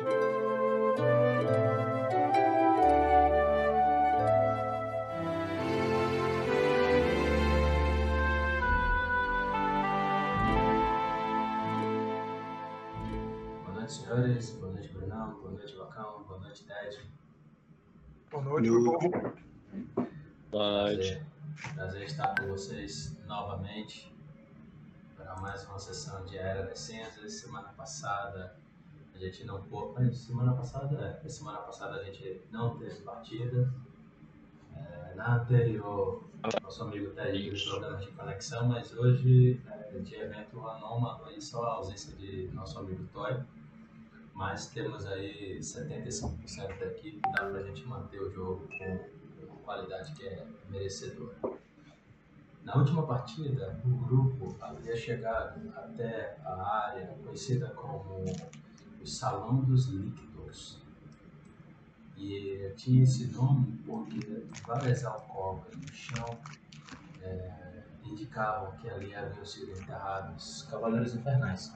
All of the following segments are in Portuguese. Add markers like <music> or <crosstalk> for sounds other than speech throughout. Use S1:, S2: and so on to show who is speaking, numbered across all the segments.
S1: Boa noite, senhores. Boa noite, Brunão. Boa noite, Locão. Boa noite, Ted.
S2: Boa noite, meu povo.
S3: Boa noite.
S1: Prazer, prazer estar com vocês novamente para mais uma sessão de Era das Cinzas. Semana passada a gente não pôde. Semana passada, é, semana passada a gente não teve partida. É, na anterior, nosso amigo Ted teve problemas de conexão, mas hoje é de evento anômalo aí, só a ausência de nosso amigo Toy. Mas temos aí 75% da equipe, dá pra gente manter o jogo com a qualidade que é merecedora. Na última partida, o grupo havia chegado até a área conhecida como o Salão dos Líquidos. E tinha esse nome porque várias alcovas no chão eh, indicavam que ali haviam sido enterrados cavaleiros infernais.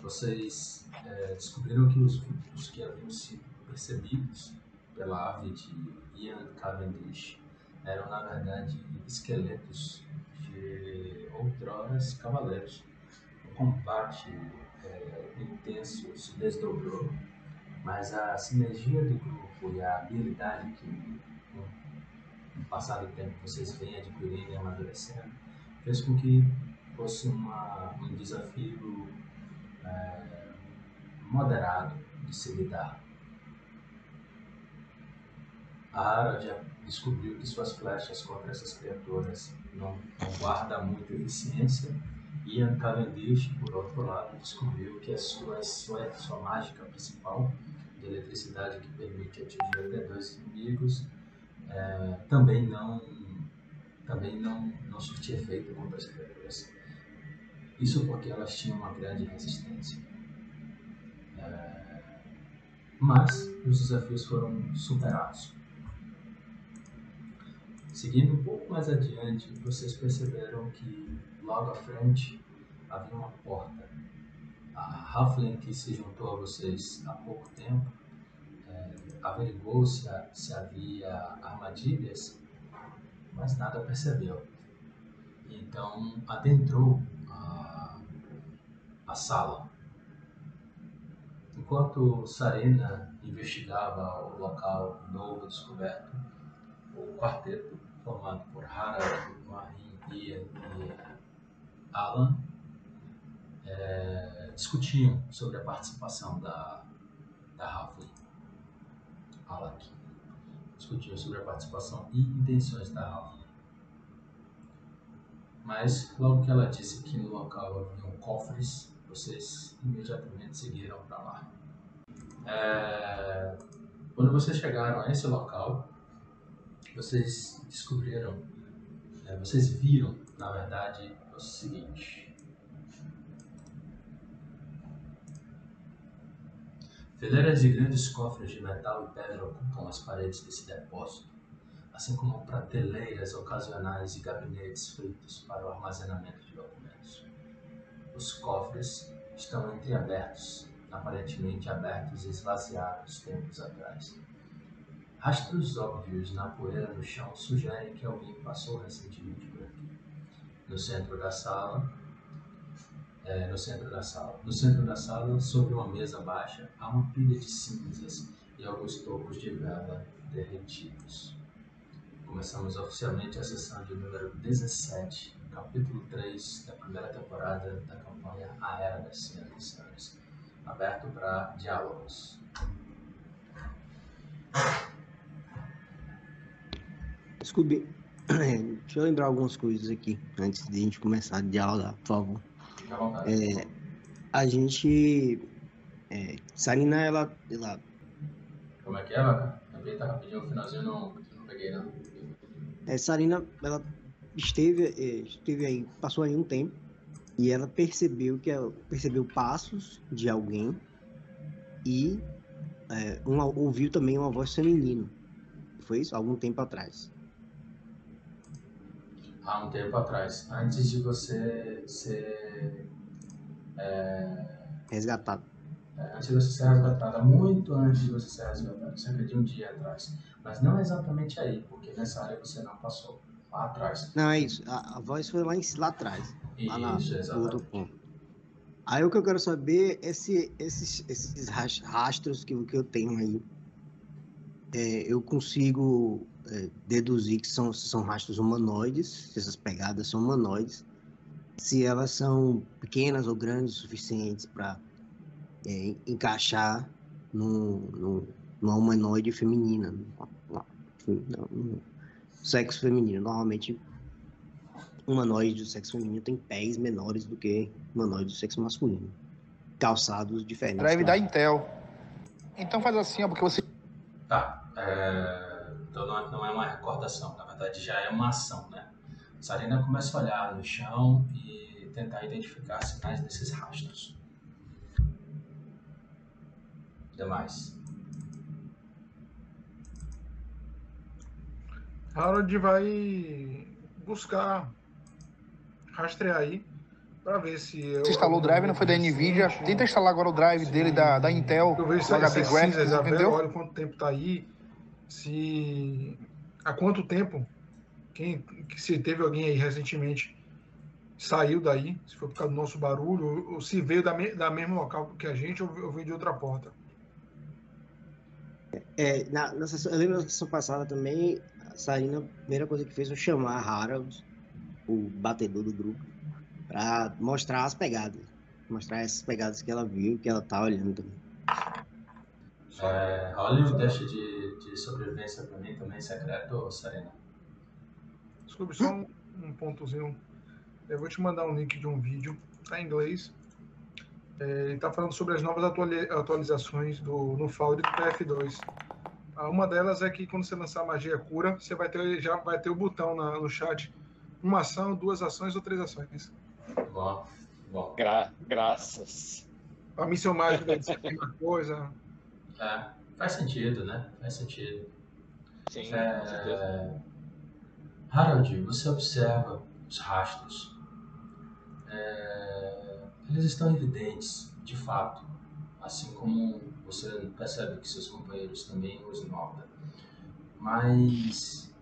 S1: Vocês eh, descobriram que os vultos que haviam sido percebidos pela ave de Ian Cavendish eram, na verdade, esqueletos de outroras cavaleiros. Combate eh, intenso se desdobrou, mas a sinergia do grupo e a habilidade que, com o passar do tempo, vocês vêm adquirindo e amadurecendo, fez com que fosse uma, um desafio eh, moderado de se lidar. A Harald já descobriu que suas flechas contra essas criaturas não, não guardam muita eficiência. Ian Cavendish, por outro lado, descobriu que a sua, sua, sua mágica principal de eletricidade que permite atingir até dois inimigos eh, também não também não, não surtia efeito contra as criaturas. Isso porque elas tinham uma grande resistência. Eh, mas os desafios foram superados. Seguindo um pouco mais adiante, vocês perceberam que logo à frente havia uma porta. A Halfling que se juntou a vocês há pouco tempo eh, averigou se, ha- se havia armadilhas, mas nada percebeu. Então adentrou a, a sala. Enquanto Sarena investigava o local novo descoberto, o quarteto, formado por Harald, Marin, Ian e Alan, eh, discutiam sobre a participação da, da Halfling, Alak. Discutiam sobre a participação e intenções da Halfling. Mas, logo que ela disse que no local haviam cofres, vocês imediatamente seguiram para lá. Eh, quando vocês chegaram a esse local, vocês descobriram, é, vocês viram, na verdade, o seguinte. Fileiras de grandes cofres de metal e pedra ocupam as paredes desse depósito, assim como prateleiras ocasionais e gabinetes feitos para o armazenamento de documentos. Os cofres estão entreabertos, aparentemente abertos e esvaziados tempos atrás. Rastros óbvios na poeira no chão sugerem que alguém passou recentemente. No centro da sala, é, no centro da sala, no centro da sala, sobre uma mesa baixa, há uma pilha de cinzas e alguns tocos de vela derretidos. Começamos oficialmente a sessão de número 17, capítulo 3 da primeira temporada da campanha A Era das Cinzas. Aberto para diálogos.
S4: Scooby, <coughs> deixa eu lembrar algumas coisas aqui, antes de a gente começar a dialogar, por favor. É, a gente. É, Sarina, ela, ela.
S1: Como é que é, Vaca? Repita rapidinho o finalzinho, não, não peguei não.
S4: É, Sarina, ela esteve, é, esteve aí, passou aí um tempo, e ela percebeu que ela percebeu passos de alguém e é, uma- ouviu também uma voz feminina. Foi isso? Algum tempo atrás.
S1: Há um tempo atrás, antes de você ser é,
S4: resgatado.
S1: É, antes de você ser resgatada, muito antes de você ser resgatada, cerca de um dia atrás. Mas não exatamente aí, porque nessa área você não passou, lá atrás.
S4: Não, é isso. A, a voz foi lá, em, lá atrás. Lá
S1: Isso,
S4: no
S1: exatamente.
S4: outro ponto. Aí o que eu quero saber é se esses, esses ras- rastros que, que eu tenho aí, é, eu consigo é, deduzir que são, se são rastros humanoides, se essas pegadas são humanoides, se elas são pequenas ou grandes o suficientes para encaixar num, num, numa humanoide feminina, num sexo feminino. Normalmente humanoide do sexo feminino tem pés menores do que humanoide do sexo masculino. Calçados diferentes.
S2: Drive da. Intel. Então faz assim, ó, porque você.
S1: Tá. É... Então não é, não é uma recordação, na verdade já é uma ação, né? Sarina começa a olhar no chão e tentar identificar sinais desses rastros. Demais.
S5: Harold vai buscar, rastrear aí, pra ver se. eu-
S2: Você instalou o drive, não foi da Nvidia. Tenta instalar agora o drive dele da, da Intel,
S5: Eu vejo se
S2: HP
S5: cinza,
S2: entendeu?
S5: olha quanto tempo tá aí, se. Há quanto tempo? Quem, se teve alguém aí recentemente saiu daí, se foi por causa do nosso barulho, ou, ou se veio da, me, da mesmo local que a gente, ou, ou veio de outra porta.
S4: É, na, na sessão, eu lembro na sessão passada também, a Sarina, a primeira coisa que fez foi chamar Harold, o batedor do grupo, pra mostrar as pegadas. Mostrar essas pegadas que ela viu, que ela tá olhando também.
S1: É, olha o teste de, de sobrevivência pra mim também, secreto, Sarina.
S5: Desculpe, só um, um pontozinho. Eu vou te mandar um link de um vídeo, tá em inglês. É, ele tá falando sobre as novas atuali- atualizações do, no Found do PF2. Ah, Uma delas é que quando você lançar a magia cura, você vai ter, já vai ter o botão na- no chat. Uma ação, duas ações ou três ações.
S1: Bom, bom.
S3: Gra graças.
S5: A missão mágica deve ser a mesma coisa.
S1: É, faz sentido, né? Faz sentido.
S3: Sim, com certeza.
S1: É... Harold, você observa os rastros. É, Eles estão evidentes, de fato. Assim como você percebe que seus companheiros também os notam. Mas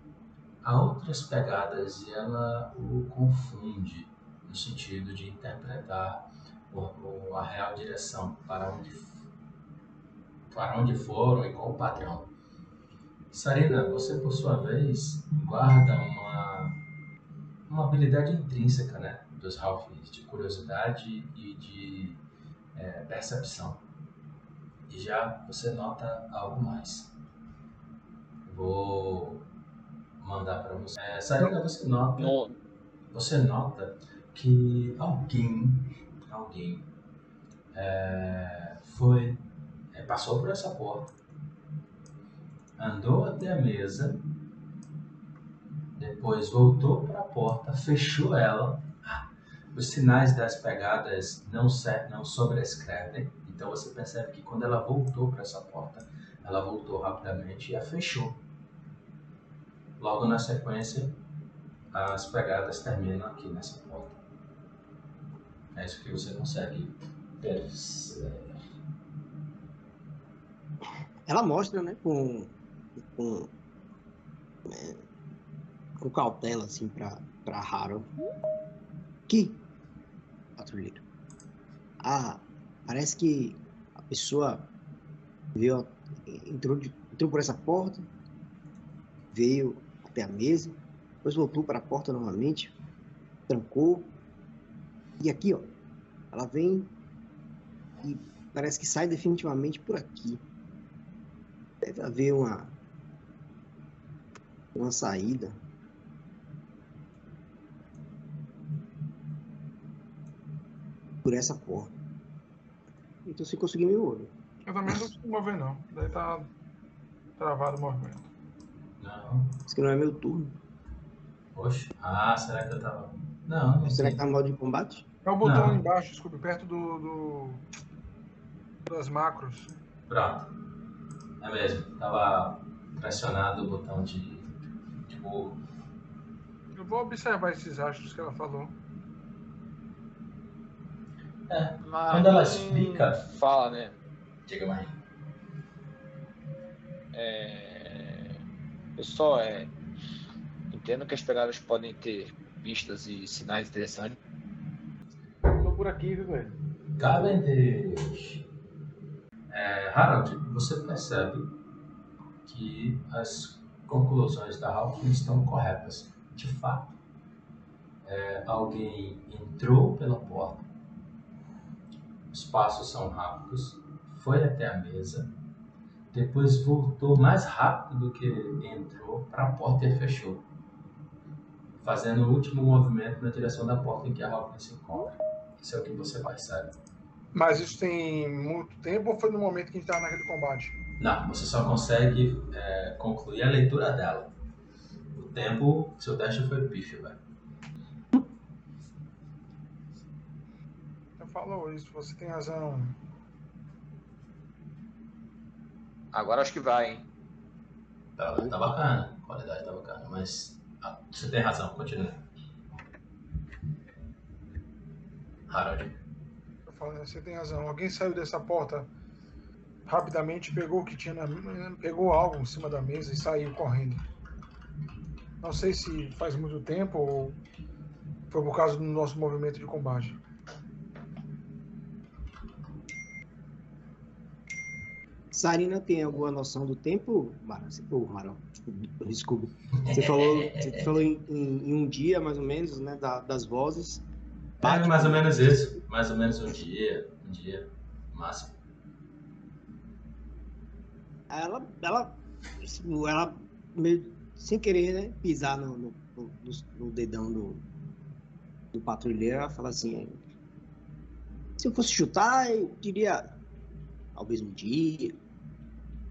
S1: há outras pegadas e ela o confunde no sentido de interpretar a real direção para onde, para onde foram e qual o padrão. Sarina, você por sua vez guarda uma, uma habilidade intrínseca né, dos Halflings, de curiosidade e de é, percepção. E já você nota algo mais. Vou mandar para você. É, Sarina, você nota, você nota que alguém, alguém é, foi, passou por essa porta andou até a mesa, depois voltou para a porta, fechou ela. Os sinais das pegadas não, não sobrescrevem, então você percebe que quando ela voltou para essa porta, ela voltou rapidamente e a fechou. Logo na sequência, as pegadas terminam aqui nessa porta. É isso que você consegue perceber.
S4: Ela mostra, né, com, com, é, com cautela, assim, pra, pra Harold. Que, patrulheiro, ah, parece que a pessoa veio, entrou, entrou por essa porta, veio até a mesa, depois voltou para a porta novamente, trancou, e aqui, ó, ela vem e parece que sai definitivamente por aqui. Deve haver uma uma saída. Por essa porta. Então se conseguir me mover.
S5: Eu também não consigo mover, não. Daí tá travado o movimento.
S1: Não.
S4: Isso que não é meu turno.
S1: Poxa. Ah, será que eu tava. Não, não
S4: Será
S1: sei.
S4: que tá no modo de combate?
S5: É o botão
S1: Não.
S5: ali embaixo, desculpe, perto do, do- das macros.
S1: Pronto. É mesmo. Tava pressionado o botão de, de burro.
S5: Eu vou observar esses astros que ela falou.
S1: É.
S3: Mas
S1: Quando ela explica-
S3: Fala, né?
S1: Diga, Marim.
S3: É... Eu só é... entendo que as pegadas podem ter pistas e sinais interessantes.
S6: Tô por aqui, viu, velho?
S1: Cavendish. É, Harold, você percebe que as conclusões da Hawking estão corretas. De fato, é, alguém entrou pela porta, os passos são rápidos, foi até a mesa, depois voltou mais rápido do que entrou para a porta e fechou, fazendo o último movimento na direção da porta em que a Hawking se encontra. Isso é o que você percebe.
S5: Mas isso tem muito tempo ou foi no momento que a gente tava naquele combate?
S1: Não, você só consegue é, concluir a leitura dela. O tempo, seu teste foi pífio, velho.
S5: Você falou isso, você tem razão.
S3: Agora acho que vai, hein?
S1: Tá, tá bacana, a qualidade tá bacana, mas ah, você tem razão, continue. Harold.
S5: Você tem razão. Alguém saiu dessa porta rapidamente, pegou o que tinha na, pegou algo em cima da mesa e saiu correndo. Não sei se faz muito tempo ou foi por causa do nosso movimento de combate.
S4: Sarina tem alguma noção do tempo, Marão? Ô, Marão, desculpa. Você falou, você falou em, em- em um dia, mais ou menos, né, da- das vozes.
S1: É mais ou menos isso. Mais ou menos um dia, um dia, máximo.
S4: Ela, ela, ela meio sem querer, né, pisar no, no, no- no dedão do, do patrulheiro, ela fala assim, se eu fosse chutar, eu diria talvez um dia,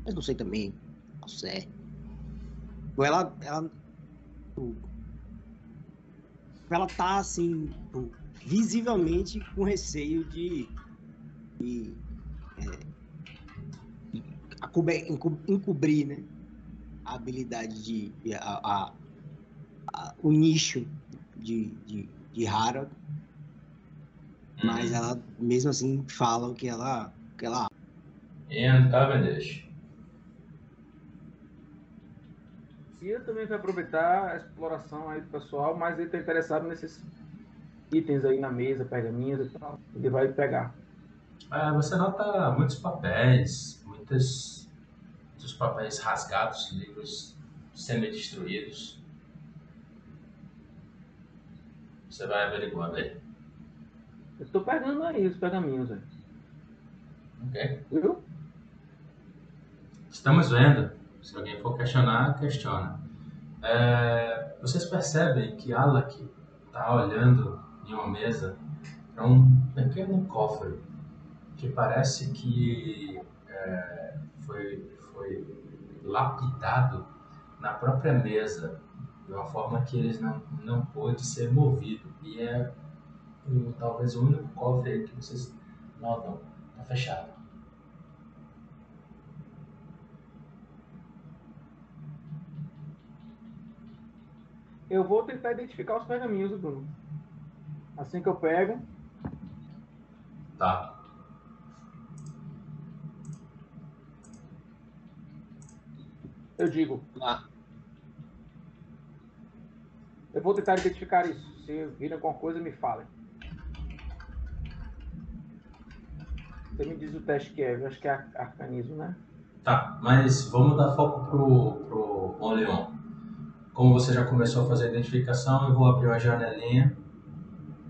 S4: mas não sei também, ao certo. Ou ela, ela, ela tá assim, tipo, visivelmente com receio de, de encu- encobrir, né? A habilidade de. a, a- a- o nicho de, de, de Harold, mas ela mesmo assim fala o que ela. Que ela
S1: Ian Cavendish.
S6: E eu também vai aproveitar a exploração aí do pessoal, mas ele tá interessado nesses itens aí na mesa, pergaminhos e tal. Ele vai pegar.
S1: É, você nota muitos papéis, muitos, muitos papéis rasgados, livros semi-destruídos. Você vai averiguando aí,
S6: Eu tô pegando aí os pergaminhos, velho.
S1: ok?
S6: Viu?
S1: Estamos vendo. Se alguém for questionar, questiona. É, vocês percebem que Alak está olhando em uma mesa para um pequeno cofre que parece que é, foi, foi lapidado na própria mesa de uma forma que eles não, não pôde ser movido. E é o, talvez o único cofre que vocês notam. Está fechado.
S6: Eu vou tentar identificar os pergaminhos, Bruno. Assim que eu pego,
S1: Tá.
S6: eu digo.
S3: Ah.
S6: Eu vou tentar identificar isso. Se virem alguma coisa, me falem. Você me diz o teste que é. Eu acho que é ar- arcanismo, né?
S1: Tá, mas vamos dar foco pro, pro On Leon. Como você já começou a fazer a identificação, eu vou abrir uma janelinha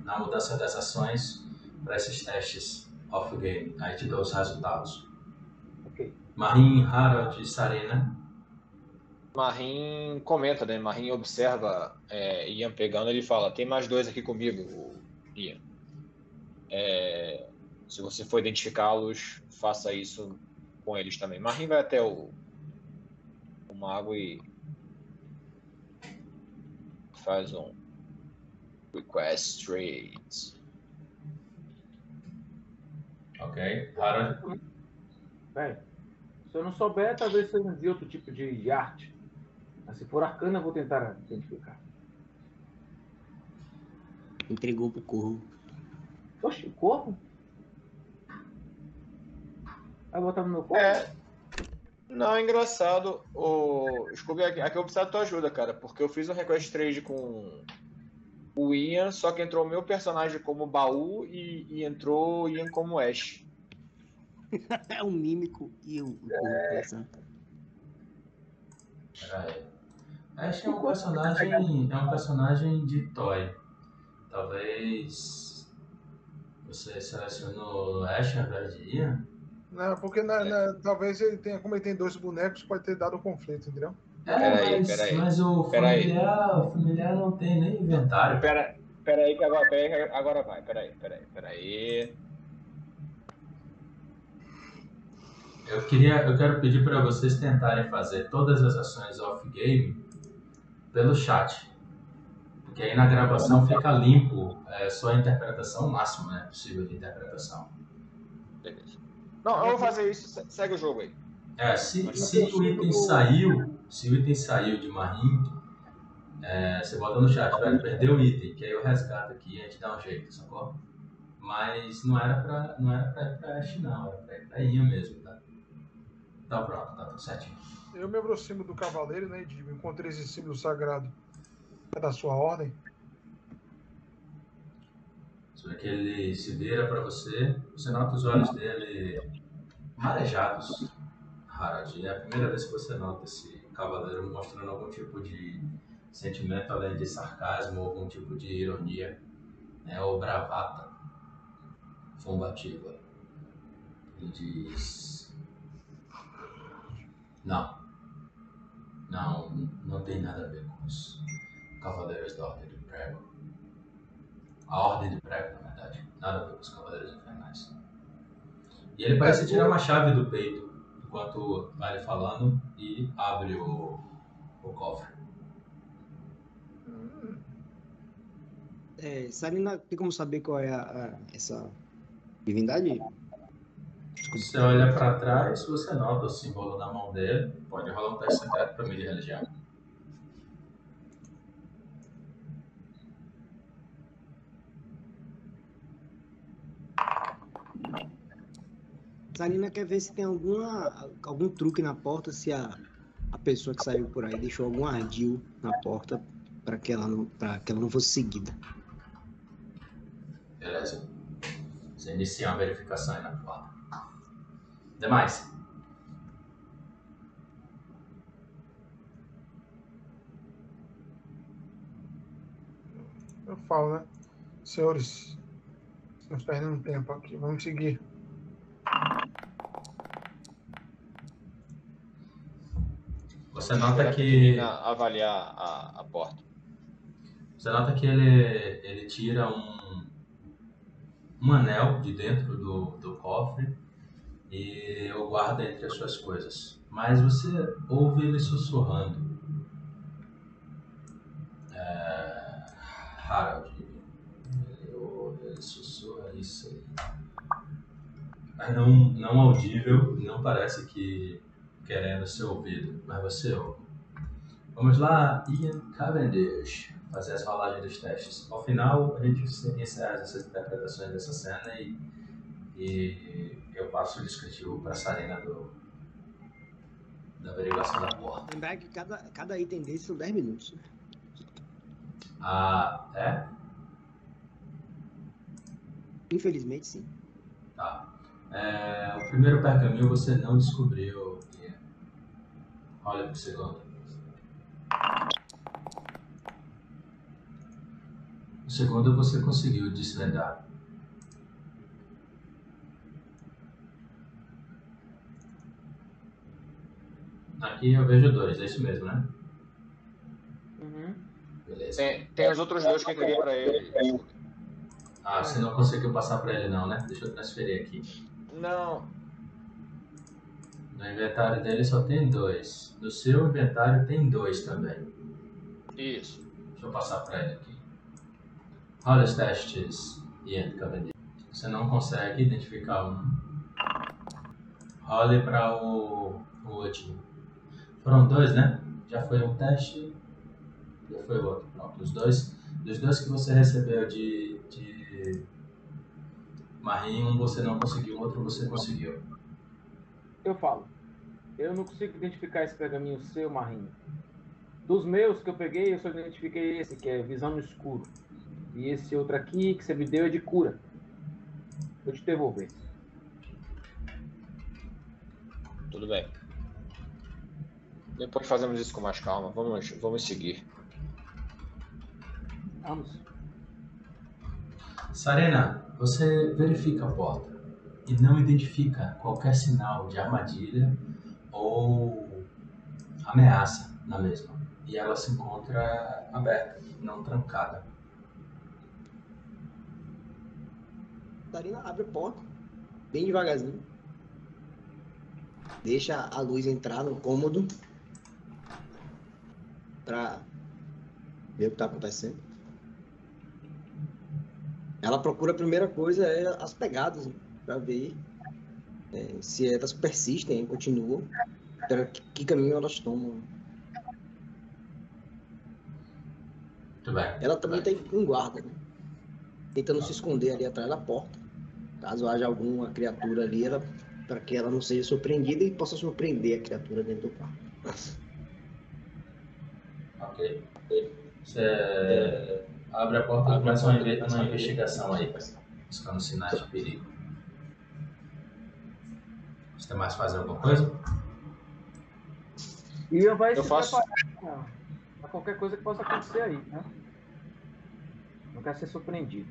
S1: na mudança das ações para esses testes off-game. Aí te dou os resultados.
S6: Ok.
S1: Marin, Harold e Sarena.
S3: Marim comenta, né? Marim observa é, Ian pegando, ele fala: tem mais dois aqui comigo, Ian. É, se você for identificá-los, faça isso com eles também. Marim vai até o, o mago e faz um request trades.
S1: Ok. Harold.
S6: Velho, se eu não souber, talvez seja de outro tipo de, arte. Mas se for arcana, eu vou tentar identificar.
S4: entregou pro corvo.
S6: Oxe, o corpo? Vai botar no meu colo?
S3: É. Não, é engraçado. O Scooby, aqui, aqui eu preciso da tua ajuda, cara, porque eu fiz um request trade com o Ian, só que entrou o meu personagem como baú e, e entrou o Ian como Ash. <laughs>
S4: É um mímico e o.
S1: Peraí. Ash é um personagem. É um personagem de toy. Talvez. Você selecionou Ash ao invés de Ian?
S5: Não, porque na- na- talvez ele tenha, como ele tem dois bonecos, pode ter dado conflito, entendeu?
S1: É,
S3: Peraí,
S1: mas,
S3: peraí.
S1: mas o
S3: Peraí.
S1: familiar, o familiar não tem nem inventário.
S3: Pera, pera aí que agora, pera aí que agora vai. Pera aí, pera aí, pera aí.
S1: Eu queria, eu quero pedir para vocês tentarem fazer todas as ações off-game pelo chat. Porque aí na gravação fica limpo, é só a interpretação máxima, né, possível de interpretação.
S3: Beleza. Não, eu vou fazer isso, se- segue o jogo aí.
S1: É, se, se o item saiu, se o item saiu de Marim, é, você bota no chat, velho, perdeu o item, que aí eu resgato aqui e a gente dá um jeito, sacou? Mas não era pra, não era pra ir pra Ash não, era pra ir pra Ian mesmo, tá? Tá pronto, tá tudo certinho.
S5: Eu me aproximo do cavaleiro, né, e digo, encontrei esse símbolo sagrado. É da sua ordem?
S1: Vê que ele se vira pra você, você nota os olhos dele marejados. Harald, é a primeira vez que você nota esse cavaleiro mostrando algum tipo de sentimento além de sarcasmo, algum tipo de ironia, né, ou bravata combativa. Ele diz: Não, não, não tem nada a ver com os cavaleiros da Ordem do Prego. A Ordem do Prego, na verdade, nada a ver com os cavaleiros infernais. E ele parece tirar uma chave do peito enquanto ele falando e abre o, o cofre.
S4: É, Sarina, tem como saber qual é a, a- essa divindade?
S1: Você olha pra trás, você nota o símbolo na mão dele. Pode rolar um teste secreto pra mim de religião.
S4: Sarina quer ver se tem alguma, algum truque na porta, se a, a pessoa que saiu por aí deixou algum ardil na porta para que, ela não- pra que ela não fosse seguida.
S1: Beleza. Você inicia uma verificação aí na porta. Demais.
S5: Eu falo, né? Senhores, estamos perdendo tempo aqui. Vamos seguir.
S1: Você nota que
S3: avaliar a, a porta.
S1: Você nota que ele, ele tira um, um anel de dentro do, do cofre e o guarda entre as suas coisas. Mas você ouve ele sussurrando. É, Harold, ouve, ele sussurra isso aí. Não, não audível, não parece que querendo ser ouvido, mas você ouve. Vamos lá, Ian Cavendish, fazer as rolagens dos testes. Ao final, a gente encerra essas interpretações dessa cena e, e eu passo o descritivo para a Sarina do, da averiguação da porta.
S4: Lembrar que cada, cada item desse são 10 minutos. né?
S1: Ah, é?
S4: Infelizmente, sim.
S1: Tá. É, o primeiro pergaminho você não descobriu. Olha pro segundo. O segundo você conseguiu desvendar. Aqui eu vejo dois, é isso mesmo, né?
S6: Uhum.
S1: Beleza.
S3: Tem, tem os outros dois que eu queria pra ele.
S1: Ah, você não conseguiu passar pra ele não, né? Deixa eu transferir aqui.
S3: Não,
S1: No inventário dele só tem dois. No seu inventário tem dois também.
S3: isso.
S1: Deixa eu passar pra ele aqui. Rola os testes, Ian Cavendish. Você não consegue identificar um. Role para o, o último. Foram dois, né? Já foi um teste. Já foi o outro. Pronto. Os dois, dos dois que você recebeu de, de Marim, um você não conseguiu, o outro você conseguiu.
S6: Eu falo. Eu não consigo identificar esse pergaminho seu, Marinho. Dos meus que eu peguei, eu só identifiquei esse, que é visão no escuro. E esse outro aqui que você me deu é de cura. Vou te devolver.
S3: Tudo bem. Depois fazemos isso com mais calma. Vamos, vamos seguir.
S6: Vamos.
S1: Sarena, você verifica a porta e não identifica qualquer sinal de armadilha ou ameaça na mesma. E ela se encontra aberta, não trancada.
S4: Sarina abre a porta, bem devagarzinho. Deixa a luz entrar no cômodo pra ver o que tá acontecendo. Ela procura a primeira coisa é as pegadas né, pra ver é, se elas persistem, continuam, pra que, que caminho elas tomam.
S1: Muito bem.
S4: Ela também tem um guarda, né? Tentando se esconder ali atrás da porta. Caso haja alguma criatura ali, ela para que ela não seja surpreendida e possa surpreender a criatura dentro do quarto.
S1: Ok. Você abre a porta e começa uma, uma investigação aí, buscando sinais de perigo. Você tem mais fazer alguma coisa?
S6: E Ian vai
S3: Eu
S6: se
S3: faço-
S6: preparar para qualquer coisa que possa acontecer aí, né? Não quer ser surpreendido.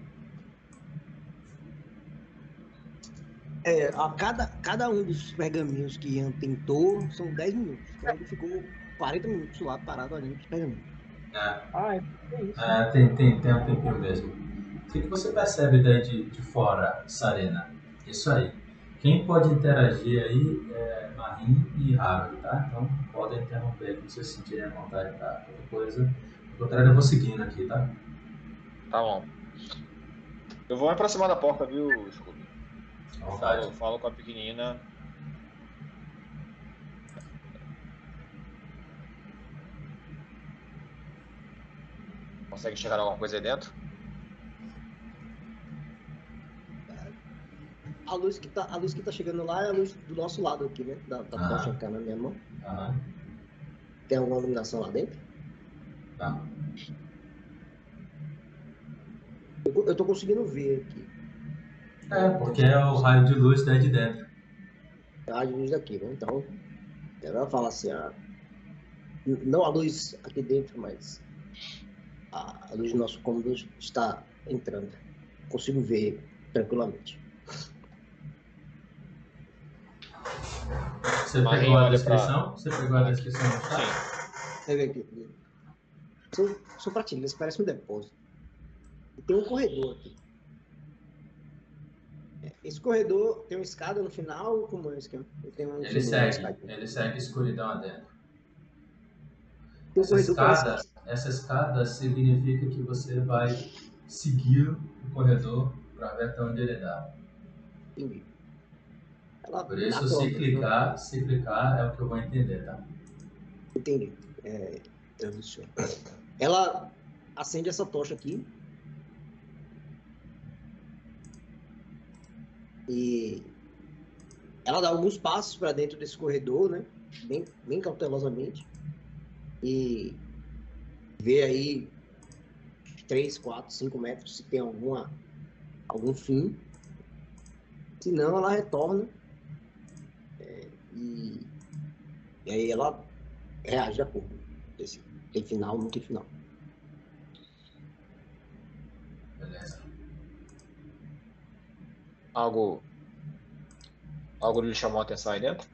S4: É, a cada, cada um dos pergaminhos que Ian tentou são 10 minutos. Então ele ficou 40 minutos lá parado ali nos pergaminhos.
S1: É,
S6: Ah, é, é isso.
S1: é, tem, tem, tem um tempinho mesmo. O que, que você percebe daí de, de fora, Sarena? Isso aí. Quem pode interagir aí é Marim e Harold, tá? Então podem interromper quando vocês sentirem vontade para qualquer coisa. Do contrário, eu vou seguindo aqui, tá?
S3: Tá bom. Eu vou me aproximar da porta, viu, Scooby? Falo, falo com a pequenina. Consegue enxergar alguma coisa aí dentro?
S4: A luz, que tá, a luz que tá chegando lá é a luz do nosso lado aqui, né? Da, da
S1: Ah.
S4: tocha que tá na minha mão.
S1: Aham.
S4: Tem alguma iluminação lá dentro?
S1: Tá.
S4: Eu, eu tô conseguindo ver aqui.
S1: É, porque é o raio de luz daí de dentro.
S4: a luz daqui, né? Então, ela fala assim, ah, não a luz aqui dentro, mas a luz do nosso cômodo está entrando. Consigo ver tranquilamente.
S1: Você pegou a
S3: olha pra-
S1: descrição? Você pegou a descrição no chat?
S3: Sim.
S4: Você vê aqui. São, são pratilhas, parece um depósito. E tem um corredor aqui. É, Esse corredor tem uma escada no final, como é o esquema? Tem um
S1: Ele segue,
S4: escada.
S1: ele segue escuridão adentro.
S4: Tem
S1: Essa escada, essa escada significa que você vai seguir o corredor para ver até onde ele dá.
S4: Entendi.
S1: Por isso, se clicar, se clicar é o que eu vou entender, tá?
S4: Entendi. É, tradução. Ela acende essa tocha aqui. E ela dá alguns passos para dentro desse corredor, né? Bem, bem cautelosamente. E vê aí 3, 4, 5 metros se tem alguma, algum fim. Se não, ela retorna. E, e aí ela reage de acordo. Esse, tem final, não tem final.
S1: Beleza.
S3: Algo. Algo lhe chamou a atenção aí dentro?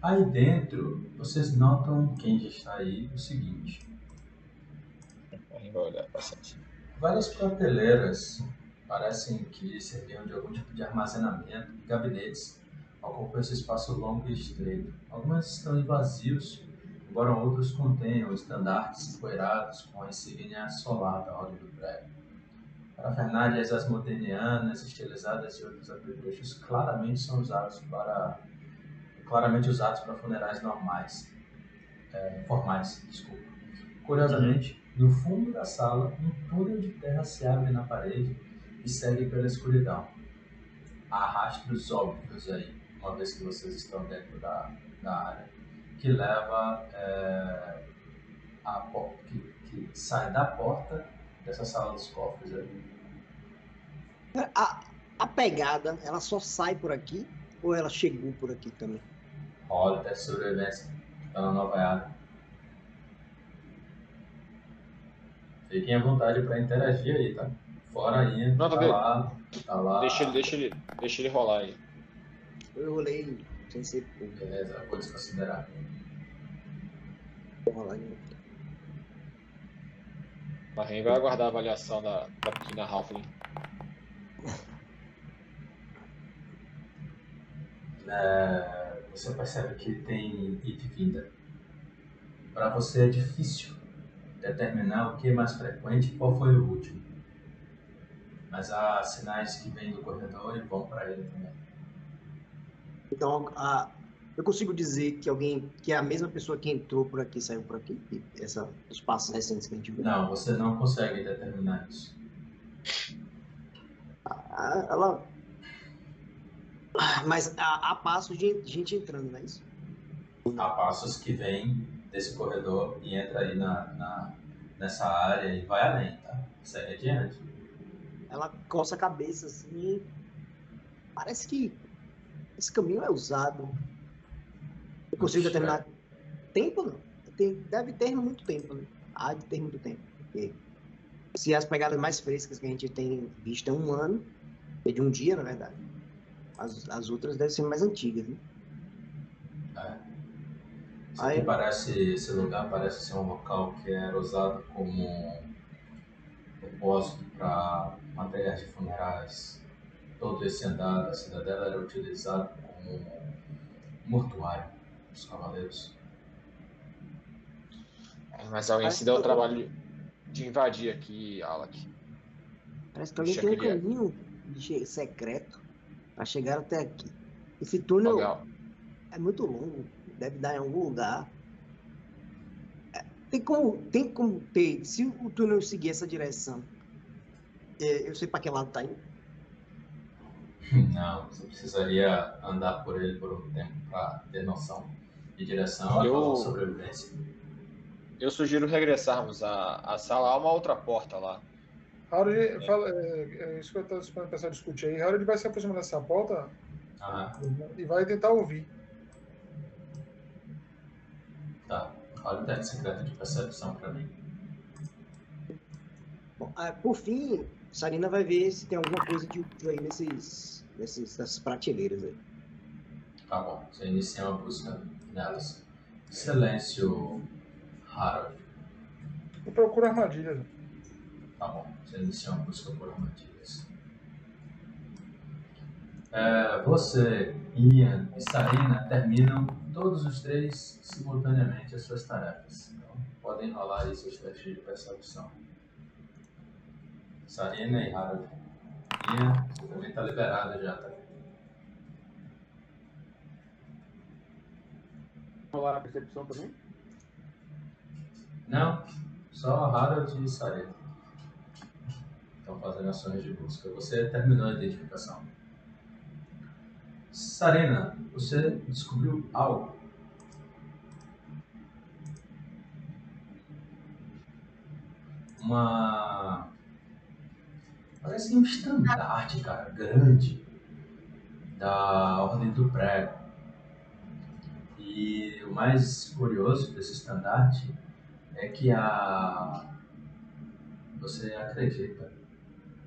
S1: Aí dentro, vocês notam, quem já está aí, o seguinte.
S3: A gente vai olhar bastante.
S1: Várias prateleiras parecem que serviam de algum tipo de armazenamento gabinetes ocupam esse espaço longo e estreito. Algumas estão vazios, embora outros contenham estandartes empoeirados com a insígnia solada à ordem do prédio. Parafernálias asmodenianas, estilizadas e outros apetrechos claramente são usados para claramente usados para funerais normais, é, formais, desculpa. Curiosamente, No fundo da sala, um túnel de terra se abre na parede e segue pela escuridão. Há rastros óbvios aí, uma vez que vocês estão dentro da, da área, que leva é, a porta, que, que sai da porta dessa sala dos cofres aí.
S4: A, a pegada, ela só sai por aqui ou ela chegou por aqui também?
S1: Teste de sobrevivência. Tá na nova área. Fiquem à vontade para interagir aí, tá? Fora aí,
S3: Não,
S1: tá
S3: tá
S1: lá, tá lá.
S3: Deixa ele, deixa ele, deixa ele rolar aí.
S4: Eu rolei sem ser.
S1: Beleza, vou desconsiderar.
S4: Vou rolar em outro.
S3: Marren vai aguardar a avaliação da, da pequena Halfling.
S1: É, você percebe que tem it vinda. Para você é difícil determinar o que é mais frequente e qual foi o último. Mas há sinais que vêm do corredor e vão para ele também.
S4: Então, a, eu consigo dizer que alguém, que é a mesma pessoa que entrou por aqui, saiu por aqui? Essa, os passos recentes que a gente viu.
S1: Não, você não consegue determinar isso.
S4: Ah, Ela. Mas há, há passos de gente entrando, não é isso?
S1: Há passos que vêm desse corredor e entra aí na, na- nessa área e vai além, tá? Segue adiante.
S4: Ela coça a cabeça assim. e Parece que esse caminho é usado. Eu consigo
S1: Não
S4: determinar. Tempo não. Tem, deve ter muito tempo, né? Há de ter muito tempo. Porque se as pegadas mais frescas que a gente tem visto é um ano, é de um dia, na verdade. As, as outras devem ser mais antigas, né?
S1: Isso
S4: Aí-
S1: aqui parece, esse lugar parece ser um local que era usado como depósito para materiais de funerais. Todo esse andar da cidadela era utilizado como mortuário dos cavaleiros.
S3: Mas alguém
S4: Parece
S3: se deu o trabalho de invadir aqui, Alec.
S4: Parece que alguém
S3: Deixa
S4: tem um caminho de secreto para chegar até aqui. Esse túnel
S3: Legal.
S4: é muito longo, deve dar em algum lugar. É, Tem como, tem como ter, se o túnel seguir essa direção, é, eu sei para que lado tá indo.
S1: Não, você precisaria andar por ele por um tempo para ter noção de direção e
S3: Eu-
S1: fazer sobrevivência.
S3: Eu sugiro regressarmos à, à sala. Há uma outra porta lá.
S5: Harold, fala, é, é isso que eu estou esperando o pessoal discutir aí. Harold vai se aproximar dessa porta
S1: Ah,
S5: e vai tentar ouvir.
S1: Olha o teste secreto de percepção para mim.
S4: Bom, ah, por fim, Sarina vai ver se tem alguma coisa de útil aí nesses, nesses, nessas prateleiras aí.
S1: Tá bom, você inicia uma busca nelas. Silêncio, Harold.
S5: Eu procuro armadilhas.
S1: Tá bom, você inicia uma busca por armadilhas. É, você, Ian e Sarina terminam todos os três simultaneamente as suas tarefas. Então, podem rolar aí seus testes de percepção. Sarina e Harold. Ian, você também está liberado já, tá?
S6: Rolar a percepção também?
S1: Não, só Harold e Sarina. Estão fazendo ações de busca. Você terminou a identificação. Sarina, você descobriu algo. Uma. Parece um estandarte, cara, grande. Da Ordem do Prego. E o mais curioso desse estandarte é que a você acredita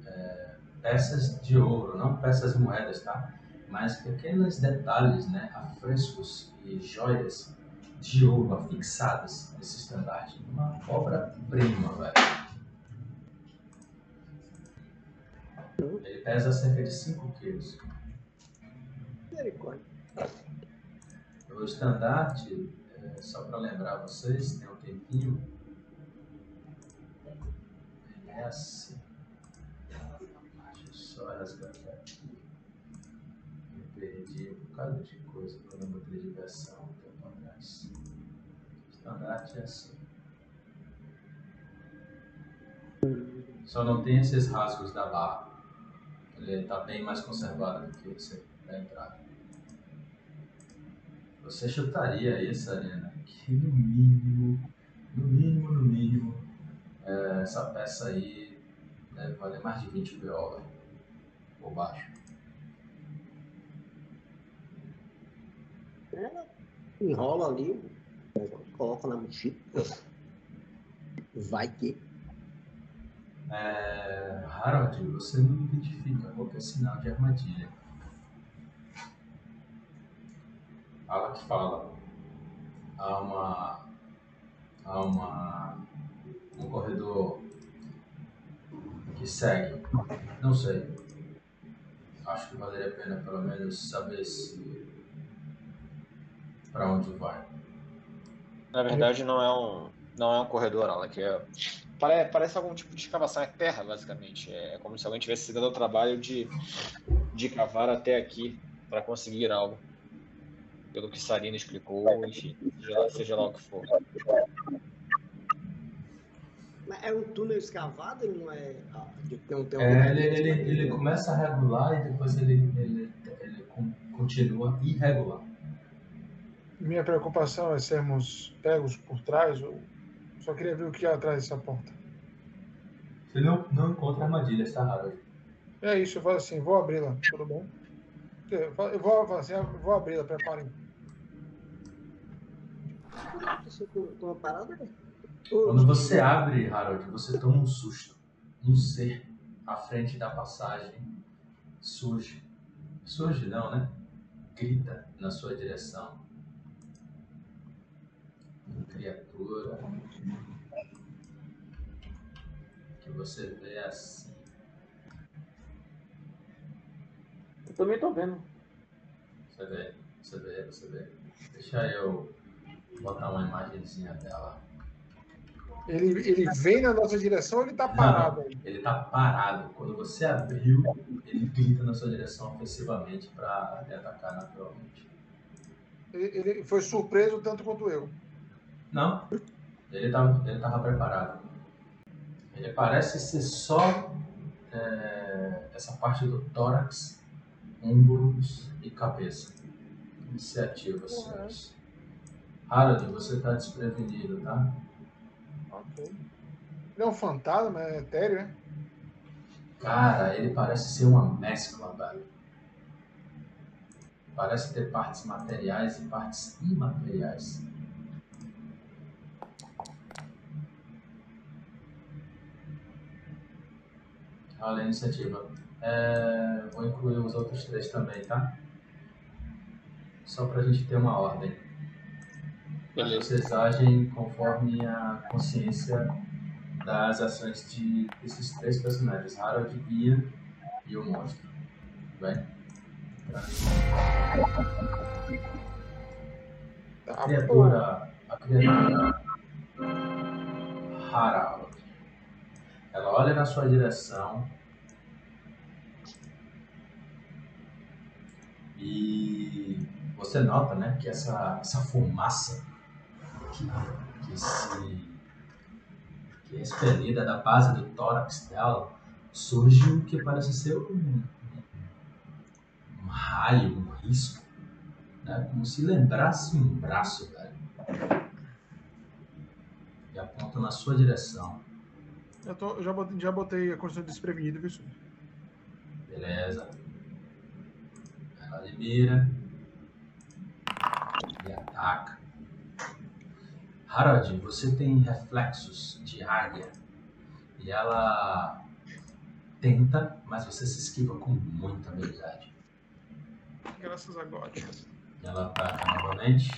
S1: é, peças de ouro, não peças moedas, tá? Mas pequenos detalhes, né, afrescos e joias de ouro afixadas nesse estandarte, uma obra-prima, velho. Ele pesa cerca de 5 quilos.
S4: Misericórdia.
S1: O estandarte, é, só para lembrar vocês, tem um tempinho. Ele é assim. Deixa eu só resgatar aqui. Me perdi um bocado de coisa eu mudei de versão um tempo atrás. É assim. Só não tem esses rasgos da barra. Ele tá bem mais conservado do que você da entrada. Você chutaria isso, Arena? Que no mínimo, no mínimo, no mínimo, é, essa peça aí deve valer mais de 20 BO. Por baixo.
S4: Ela enrola ali, coloca na mochila. Vai que.
S1: É, Harold, você não identifica qualquer sinal de armadilha. Fala que fala. Há uma. Há uma. Um corredor que segue. Não sei. Acho que valeria a pena pelo menos saber se. Para onde vai.
S3: Na verdade, não é um, não é um corredor, ela que é pare- parece algum tipo de escavação, é terra, basicamente. É como se alguém tivesse se dado o trabalho de, de cavar até aqui para conseguir algo. Pelo que Sarina explicou, enfim, seja lá, seja lá o que for.
S4: Mas é um túnel escavado, ele não é. ah, não tem um
S1: É, ele, ele, ele começa a regular e depois ele, ele, ele con- continua irregular.
S5: Minha preocupação é sermos pegos por trás. Eu só queria ver o que há atrás dessa porta.
S1: Você não, não encontra armadilhas, tá, Harold?
S5: É isso, eu falo assim, vou abri-la, tudo bem? Eu falo- eu vou, assim, eu vou abri-la, preparem.
S1: Quando você abre, Harold, você toma um susto. Um ser à frente da passagem surge. Surge não, né? Grita na sua direção. Criatura que você vê assim.
S6: Eu também tô vendo.
S1: Você vê, você vê, você vê. Deixa eu botar uma imagenzinha dela.
S5: Ele, ele vem na nossa direção ou ele tá parado aí?
S1: Ele tá parado. Quando você abriu, ele grita na sua direção ofensivamente para atacar naturalmente.
S5: Ele, ele foi surpreso tanto quanto eu.
S1: Não, ele tava, ele tava preparado. Ele parece ser só é, essa parte do tórax, ombros e cabeça. Iniciativa, senhores. Harold, você tá desprevenido, tá?
S5: Ok. Ele é um fantasma, é etéreo, é?
S1: Cara, ele parece ser uma mescla, velho. Parece ter partes materiais e partes imateriais. Olha a iniciativa. É, vou incluir os outros três também, tá? Só pra gente ter uma ordem.
S3: Beleza.
S1: Vocês agem conforme a consciência das ações de desses três personagens, Harold, Ian e o monstro. Bem? A
S5: Tá,
S1: criatura, a criatura Harold, ela olha na sua direção e você nota, né, que essa, essa fumaça que, que se que é expelida da base do tórax dela, surge o que parece ser um, um raio, um risco, né? como se lembrasse um braço, velho. E aponta na sua direção.
S5: Eu, tô, eu já, botei, já botei a condição de desprevenido, viu?
S1: Beleza. Ela mira e ataca. Harold, você tem reflexos de águia e ela tenta, mas você se esquiva com muita habilidade.
S5: Graças a God.
S1: Ela ataca novamente.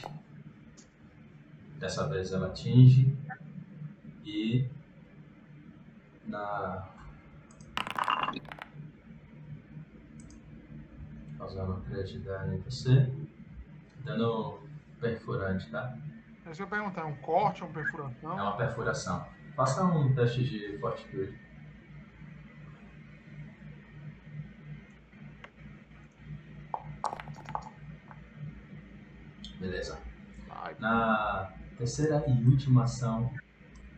S1: Dessa vez ela atinge e na 3 de dano em você. Dano perfurante, tá?
S5: Você vai perguntar, é um corte, é um perfuração?
S1: É uma perfuração. Faça um teste de fortitude. Beleza. Na terceira e última ação,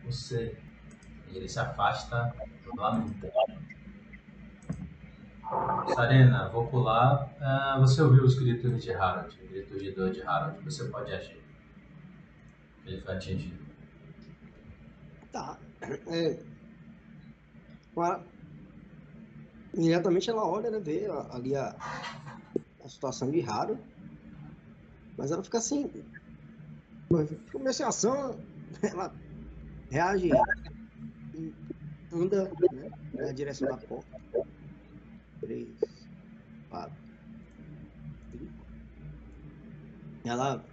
S1: você Ele se afasta lamentando. Sarena, vou pular. Ah, você ouviu os gritos de Harold, o grito de dor de Harold. Você pode agir. Ele foi atingido.
S4: Tá. É, agora, imediatamente ela olha, né? Vê ali a, a situação de raro. Mas ela fica assim. Começa a ação, ela reage anda né, na direção da porta. Três, quatro, cinco. Ela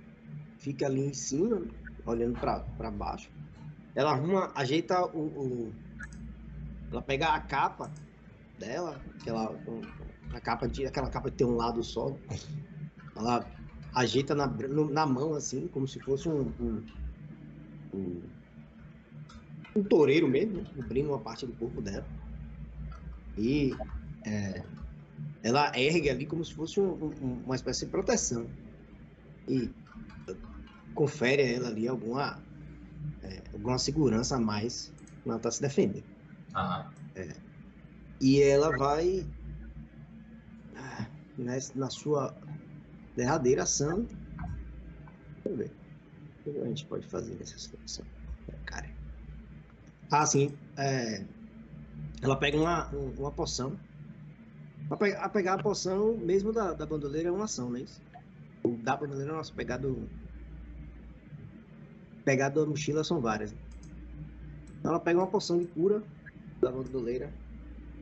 S4: fica ali em cima, olhando para baixo. Ela arruma, ajeita o, o- Ela pega a capa dela, aquela, a capa de, aquela capa que tem um lado só. Ela ajeita na, na mão, assim, como se fosse um. um, um, um toureiro mesmo, né? cobrindo uma parte do corpo dela. E é, ela ergue ali como se fosse um- um- uma espécie de proteção. E confere a ela ali alguma, é, alguma segurança a mais quando ela está se defendendo.
S1: Aham.
S4: E ela vai ah, nessa- na sua derradeira ação. Deixa eu ver. O que a gente pode fazer nessa situação? Cara. Ah, sim. é, ela pega uma, um- uma poção. A pe- a pegar a poção, mesmo da, da bandoleira, é uma ação, não é isso? O da bandoleira é nossa, pegar do. Pegar da mochila são várias. né? Então ela pega uma poção de cura da bandoleira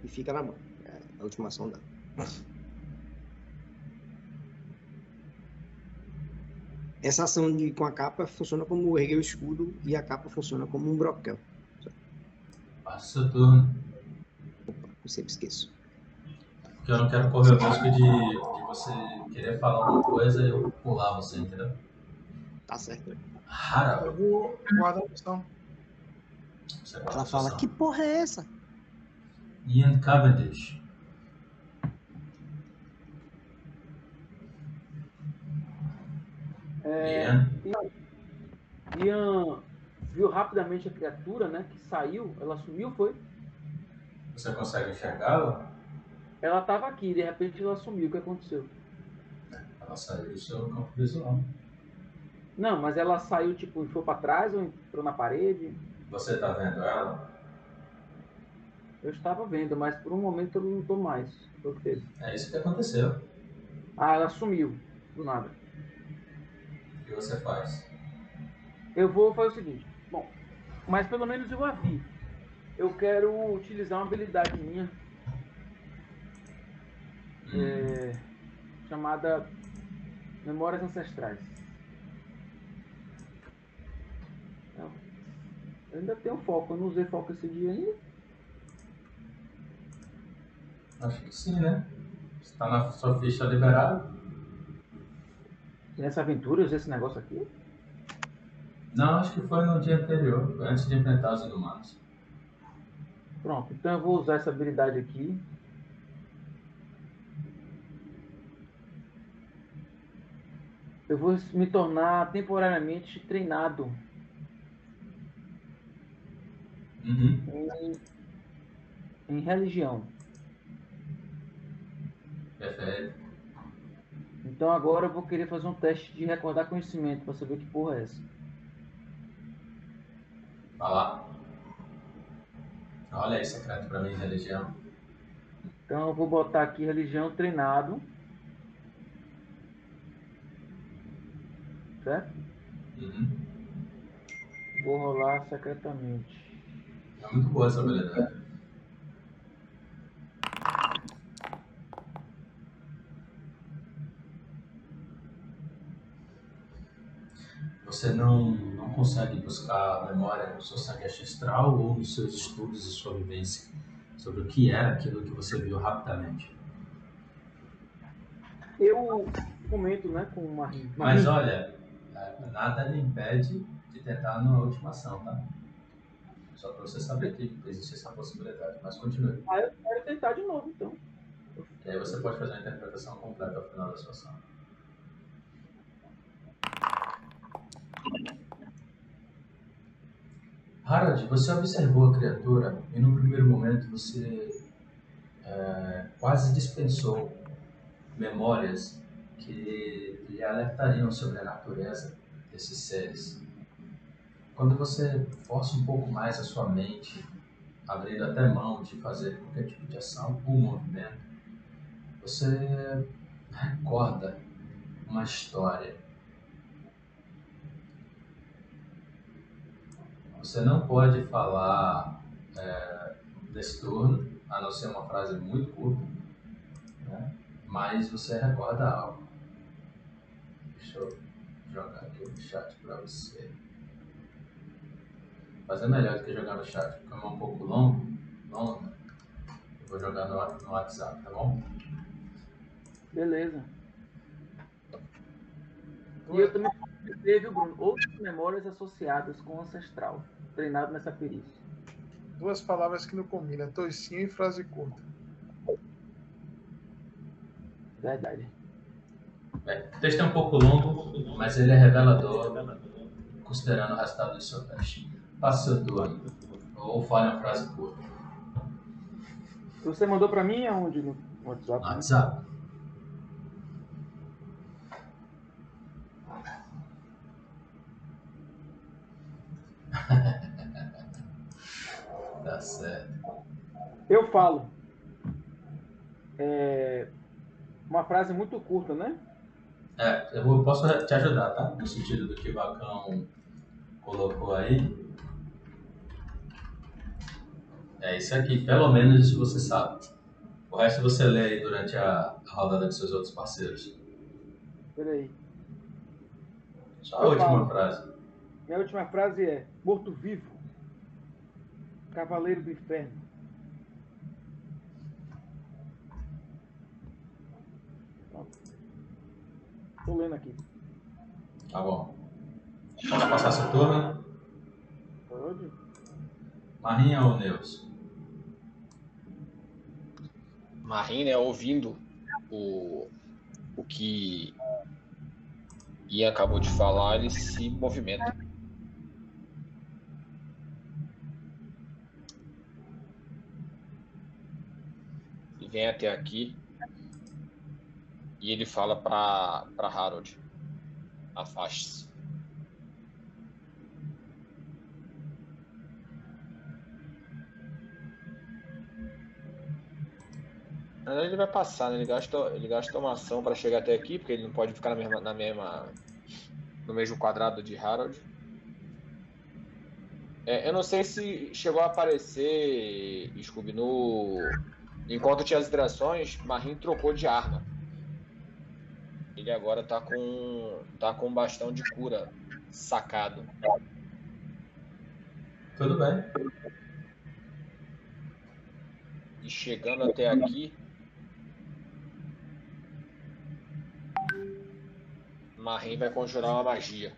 S4: e fica na mão. É a última ação dela. Essa ação de, com a capa funciona como erguer o escudo e a capa funciona como um broquel.
S1: Passa o seu turno.
S4: Opa, eu sempre esqueço.
S1: Porque eu não quero correr o risco de, de você querer falar alguma coisa e eu pular você, entendeu?
S4: Tá certo.
S1: Harold.
S5: Eu vou guardar a opção.
S4: Ela
S1: a
S4: fala, que porra é essa?
S1: Ian Cavendish.
S6: É,
S1: Ian.
S6: Ian viu rapidamente a criatura, né? Que saiu, ela sumiu, foi?
S1: Você consegue enxergá-la?
S6: Ela tava aqui, de repente ela sumiu. O que aconteceu?
S1: Ela saiu do seu campo visual.
S6: Não, mas ela saiu, tipo, foi pra trás ou entrou na parede?
S1: Você tá vendo ela?
S6: Eu estava vendo, mas por um momento eu não tô mais. Foi o que teve.
S1: É isso que aconteceu.
S6: Ah, ela sumiu. Do nada.
S1: O que você faz?
S6: Eu vou fazer o seguinte. Bom, mas pelo menos eu a vi. Eu quero utilizar uma habilidade minha
S1: Hum.
S6: é, chamada Memórias Ancestrais. Então, Eu ainda tenho foco, eu não usei foco esse dia ainda.
S1: Acho que sim, né? Está na sua ficha liberada?
S6: Nessa aventura eu usei esse negócio aqui.
S1: Não, acho que foi no dia anterior, antes de enfrentar os inumanos.
S6: Pronto, então eu vou usar essa habilidade aqui. Eu vou me tornar temporariamente treinado
S1: Uhum.
S6: em, em religião.
S1: Perfeito.
S6: Então agora eu vou querer fazer um teste de recordar conhecimento pra saber que porra é essa.
S1: Vai lá. Olha aí, secreto pra mim, religião.
S6: Então eu vou botar aqui religião treinado. Certo?
S1: Uhum.
S6: Vou rolar secretamente.
S1: É muito boa essa habilidade. Você não, não consegue buscar memória no seu sangue ancestral ou nos seus estudos e sua vivência sobre o que era aquilo que você viu rapidamente.
S6: Eu comento, né, com uma
S1: Mas olha, nada lhe impede de tentar na última ação, tá? Só pra você saber que existe essa possibilidade. Mas continue.
S6: Ah, eu quero tentar de novo, então.
S1: E aí você pode fazer a interpretação completa ao final da sua ação. Harald, você observou a criatura e no primeiro momento você é, quase dispensou memórias que lhe alertariam sobre a natureza desses seres. Quando você força um pouco mais a sua mente, abrindo até mão de fazer qualquer tipo de ação ou movimento, você recorda uma história. Você não pode falar é, desse turno, a não ser uma frase muito curta, né? mas você recorda algo. Deixa eu jogar aqui no chat para você. Fazer melhor do que jogar no chat, porque é um pouco longo, longo eu vou jogar no, no WhatsApp, tá bom?
S6: Beleza. E eu também teve, Bruno, outras memórias associadas com o ancestral, treinado nessa perícia.
S5: Duas palavras que não combinam, toicinho e frase curta.
S6: Verdade.
S1: É, o texto é um pouco longo, mas ele é revelador, considerando o resultado do seu teste. Faça seu turno, ou fale uma frase curta.
S6: Você mandou pra mim aonde? No WhatsApp?
S1: No WhatsApp. tá certo.
S6: Eu falo. É, uma frase muito curta, né?
S1: É, eu vou- posso te ajudar, tá? No sentido do que o Vacão colocou aí. É isso aqui, pelo menos isso você sabe. O resto você lê aí durante a, a rodada com seus outros parceiros.
S6: Peraí.
S1: Só a
S6: Eu
S1: última
S6: falo.
S1: frase.
S6: Minha última frase é: Morto-vivo, Cavaleiro do Inferno. Pronto. Tô lendo aqui.
S1: Tá bom. Posso passar seu turno?
S6: Pode?
S1: Marinha ou Neus?
S3: Marim, né, ouvindo o, o que Ian acabou de falar, ele se movimenta. E vem até aqui e ele fala para Harold: afaste-se. Na verdade, ele vai passar, né? Ele gasta, ele gasta uma ação para chegar até aqui, porque ele não pode ficar na mesma, na mesma, no mesmo quadrado de Harold. É, eu não sei se chegou a aparecer, Scooby, no... Enquanto tinha as interações, Marim trocou de arma. Ele agora tá com, tá com um bastão de cura sacado.
S1: Tudo bem.
S3: E chegando até aqui, Marim vai conjurar uma magia.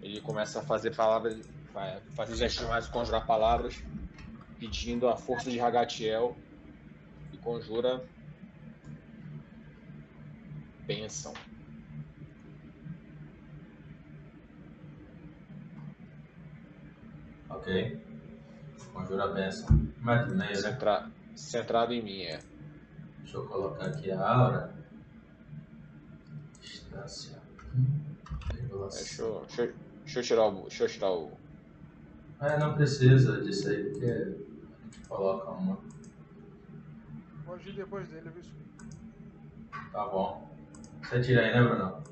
S3: Ele começa a fazer palavras, vai fazer gestos mais conjurar palavras, pedindo a força de Ragatiel e conjura bênção.
S1: Ok. Conjura a benção. Metro meio, né?
S3: Centra, centrado em mim, é.
S1: Deixa eu colocar aqui a aura. Distância.
S3: Deixa eu, deixa, eu- deixa eu tirar o. Deixa eu tirar o.
S1: É, não precisa disso aí, porque a gente coloca uma.
S5: Pode ir depois dele, viu?
S1: Tá bom. Você tira aí, né, Bruno?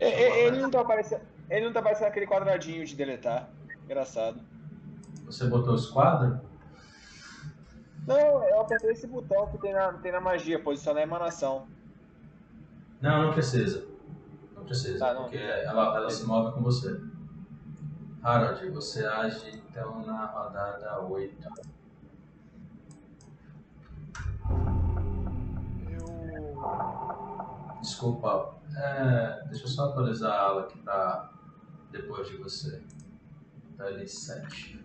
S3: É, é, ele não tá aparecendo. Ele não tá aparecendo aquele quadradinho de deletar. Engraçado.
S1: Você botou os quadros?
S3: Não, eu apertei esse botão que tem na, tem na magia, posicionar a emanação.
S1: Não, não precisa. Não precisa,
S3: Tá, não.
S1: porque ela, ela se move com você. Harold, você age então na rodada 8.
S5: Eu.
S1: Desculpa, é, deixa eu só atualizar a aula aqui pra depois de você. Tá ali 7.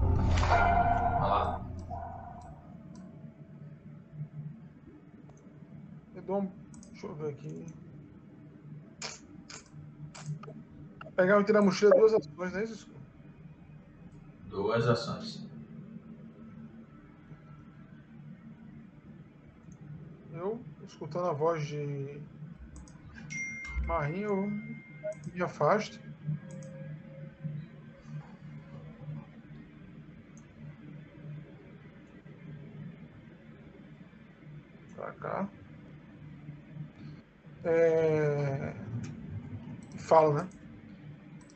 S1: Olha lá.
S5: Eu dou um. Deixa eu ver aqui. Pegar o item da mochila duas ações, não é isso?
S1: Duas ações.
S5: Eu, escutando a voz de Marinho, eu me afasto. Pra cá. É... Falo, né?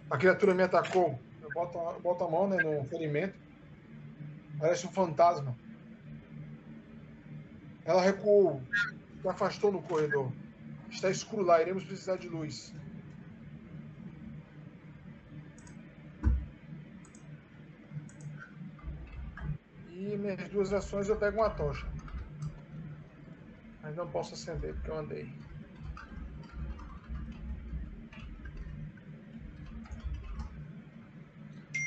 S5: A criatura me atacou. Eu boto, eu boto a mão né, no ferimento. Parece um fantasma. Ela recuou, se afastou no corredor. Está escuro lá, iremos precisar de luz. E minhas duas ações eu pego uma tocha. Mas não posso acender porque eu andei.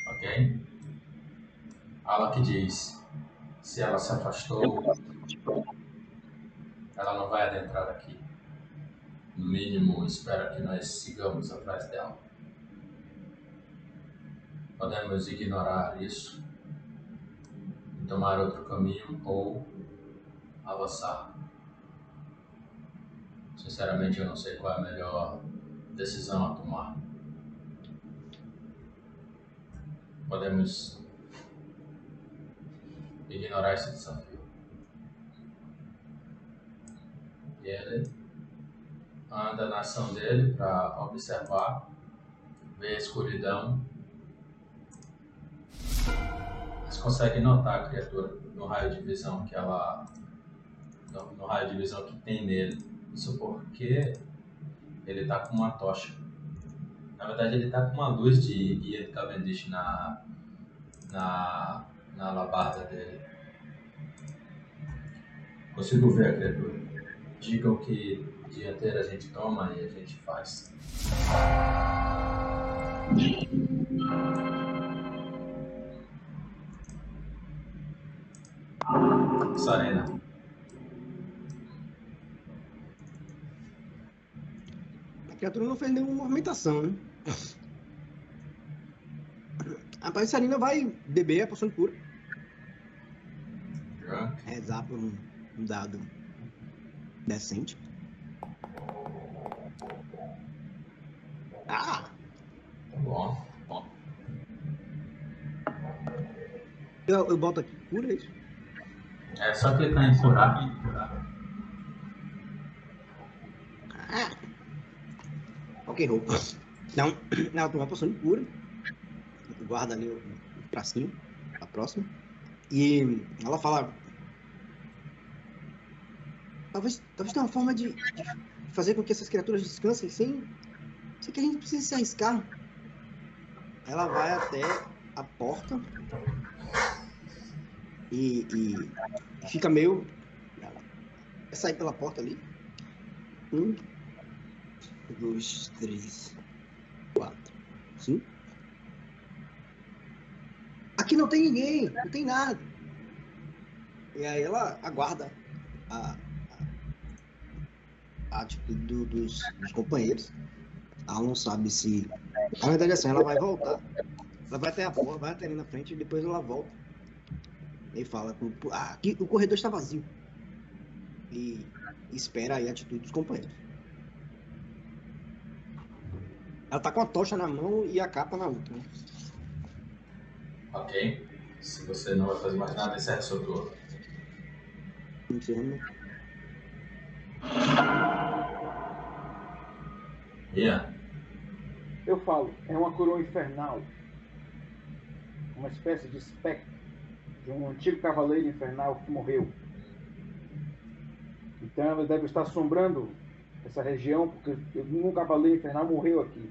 S1: Ok? Alak diz: se ela se afastou, ela não vai adentrar aqui. No mínimo, espera que nós sigamos atrás dela. Podemos ignorar isso e tomar outro caminho ou avançar. Sinceramente, eu não sei qual é a melhor decisão a tomar. Podemos ignorar esse desafio. E ele anda na ação dele para observar, ver a escuridão, mas consegue notar a criatura no raio de visão que ela. no, no raio de visão que tem nele. Isso porque ele tá com uma tocha. Na verdade, ele tá com uma luz de guia de Cavendish na, na, na alabarda dele. Consigo ver a criatura. Digam que dianteira a gente toma e a gente faz. Sarena.
S4: A criatura não fez nenhuma movimentação, né? A Sarina vai beber a poção de cura.
S1: Drunk.
S4: Rezar por um, um dado decente. Ah!
S1: Bom. bom.
S4: Eu, eu boto aqui cura, é isso?
S1: É só clicar em curar. Curar.
S4: Ah! Ok, roupa. Então, ela toma uma poção de cura. Guarda ali o o pracinho, a próxima. E ela fala. Talvez, talvez tenha uma forma de, de fazer com que essas criaturas descansem sem, sem que a gente precise se arriscar. Ela vai até a porta e, e fica meio. Ela sair pela porta ali. Um, dois, três, quatro, cinco. Aqui não tem ninguém, não tem nada. E aí ela aguarda a, a, atitude do- dos, dos companheiros. Ela não sabe se. Na verdade, assim, ela vai voltar. Ela vai até a porta, vai até ali na frente e depois ela volta. E fala: com- ah, aqui o corredor está vazio. E espera aí a atitude dos companheiros. Ela tá com a tocha na mão e a capa na outra. né?
S1: Ok? Se você não vai fazer mais nada, encerre seu turno.
S4: Funciona.
S1: Ian,
S6: Eu falo, é uma coroa infernal. Uma espécie de espectro de um antigo cavaleiro infernal que morreu. Então ela deve estar assombrando essa região, porque um cavaleiro infernal morreu aqui.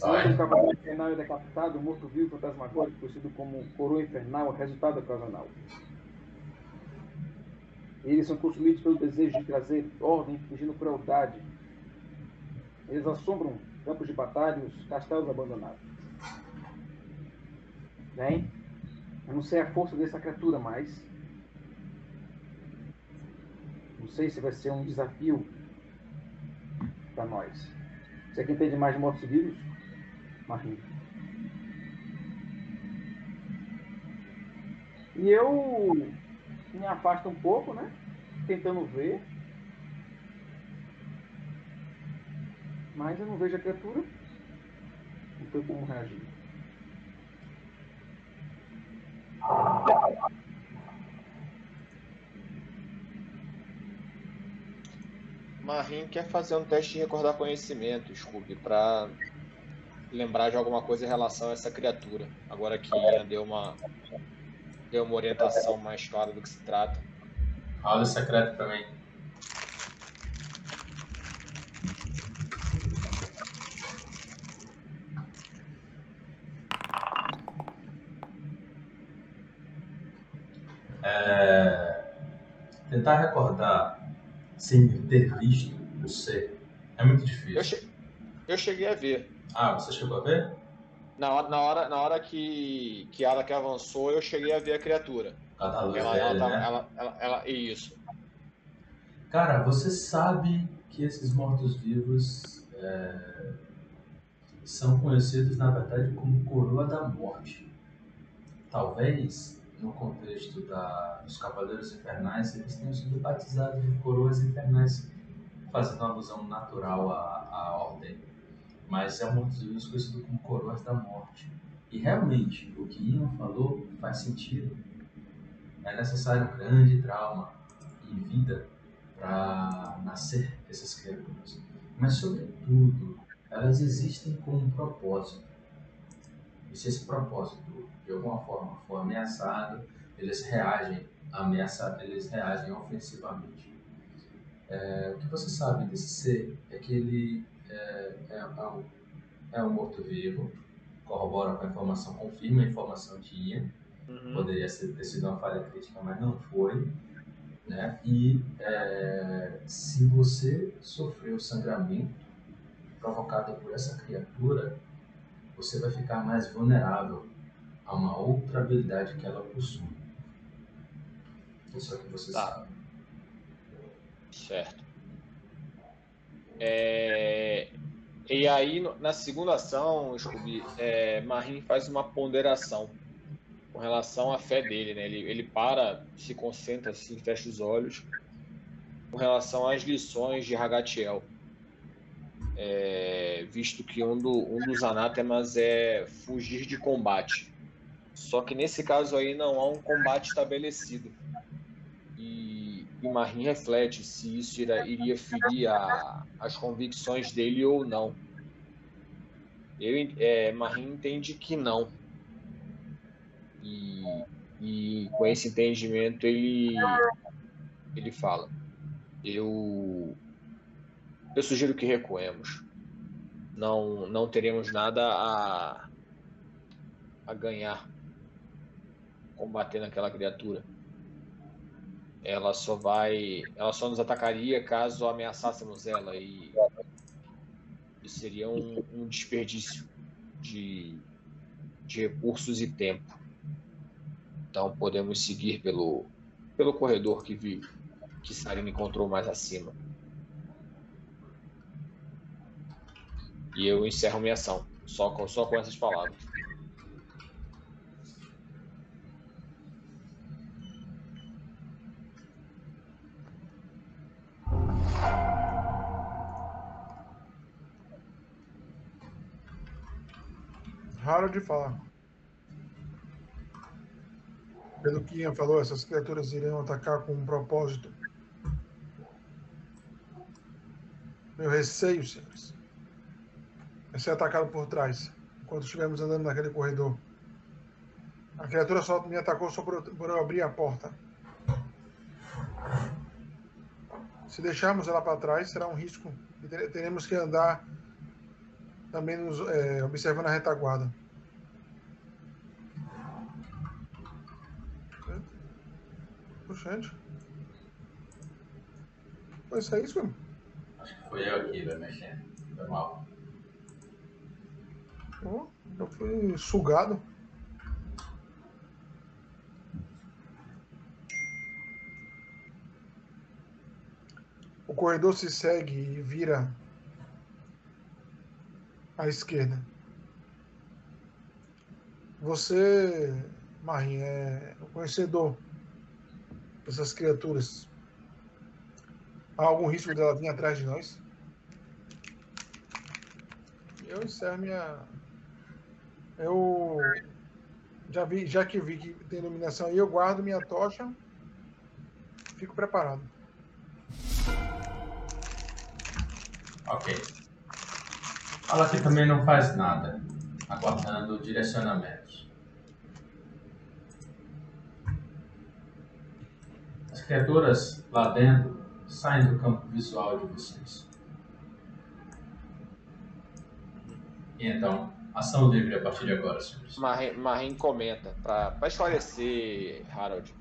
S1: Vai.
S6: cavaleiro infernal é decapitado, o morto-vivo fantasmagórico, conhecido como coroa infernal, é resultado ocasional. Eles são consumidos pelo desejo de trazer ordem, fingindo crueldade. Eles assombram campos de batalha e os castelos abandonados. Bem, eu não sei a força dessa criatura, mas sei se vai ser um desafio para nós. Você que entende mais de mortos-vivos? Marrinho. E eu me afasto um pouco, né? Tentando ver. Mas eu não vejo a criatura. Não tem como reagir.
S3: Marim quer fazer um teste de recordar conhecimento, Scooby, pra lembrar de alguma coisa em relação a essa criatura. Agora que Ian deu uma, deu uma orientação mais clara do que se trata.
S1: Rola o secreto também. É, tentar recordar sem ter visto o ser é muito
S3: Eu,
S1: difícil.
S3: che- eu cheguei a ver.
S1: Ah, você chegou a ver?
S3: Na hora, na hora, na hora que, que ela que avançou, eu cheguei a ver a criatura.
S1: Cada luz
S3: Ela,
S1: dele,
S3: ela, tava-
S1: né?
S3: ela, ela, ela- isso.
S1: Cara, você sabe que esses mortos-vivos é, são conhecidos, na verdade, como Coroa da Morte. Talvez, no contexto da, dos Cavaleiros Infernais, eles tenham sido batizados de Coroas Infernais, fazendo alusão natural à, à ordem. Mas é um mortos-vivos conhecido como Coroas da Morte. E realmente, o que Ian falou faz sentido. É necessário um grande trauma em vida para nascer essas criaturas. Mas, sobretudo, elas existem com um propósito. E se esse propósito, de alguma forma, for ameaçado, eles reagem ameaça, eles reagem ofensivamente. É, o que você sabe desse ser é que ele é, é, é um, é um morto-vivo, corrobora com a informação, confirma a informação de Ian, poderia ser, ter sido uma falha crítica, mas não foi. Né? E é, se você sofreu sangramento provocado por essa criatura, você vai ficar mais vulnerável a uma outra habilidade que ela possui. Isso é o que você
S3: Tá.
S1: sabe.
S3: Certo. É, E aí, na segunda ação, Scooby, é, Marim faz uma ponderação com relação à fé dele, né? Ele, ele para, se concentra assim, fecha os olhos com relação às lições de Ragatiel. É, visto que um, do- um dos anátemas é fugir de combate. Só que nesse caso aí não há um combate estabelecido. E, e Marim reflete se isso iria ferir a- as convicções dele ou não. Eu, é, Marim entende que não. E, e com esse entendimento ele, ele fala: eu, eu sugiro que recuemos. Não, não teremos nada a, a ganhar combatendo aquela criatura. Ela só vai, ela só nos atacaria caso ameaçássemos ela e isso seria um, um desperdício de, de recursos e tempo. Então podemos seguir pelo, pelo corredor que vi que Sarina encontrou mais acima. E eu encerro minha ação, só com, só com essas palavras.
S5: Raro de falar. Pelo que Ian falou, essas criaturas iriam atacar com um propósito. Meu receio, senhores, é ser atacado por trás, enquanto estivermos andando naquele corredor. A criatura só me atacou só por, por eu abrir a porta. Se deixarmos ela para trás, será um risco. E te- teremos que andar também nos, é, observando a retaguarda. Puxante. Foi isso aí, isso?
S1: Acho que foi eu aqui, vai mexendo. Foi mal.
S5: Oh, eu fui sugado. O corredor se segue e vira à esquerda. Você, Marim, é o conhecedor dessas criaturas. Há algum risco dela vir atrás de nós? Eu encerro minha. Eu já vi, já que vi que tem iluminação aí, eu guardo minha tocha. Fico preparado.
S1: Ok. Ela aqui também não faz nada, aguardando direcionamentos. As criaturas lá dentro saem do campo visual de vocês. E então, ação livre a partir de agora, senhores.
S3: Marim, Marim comenta, para esclarecer, Harold,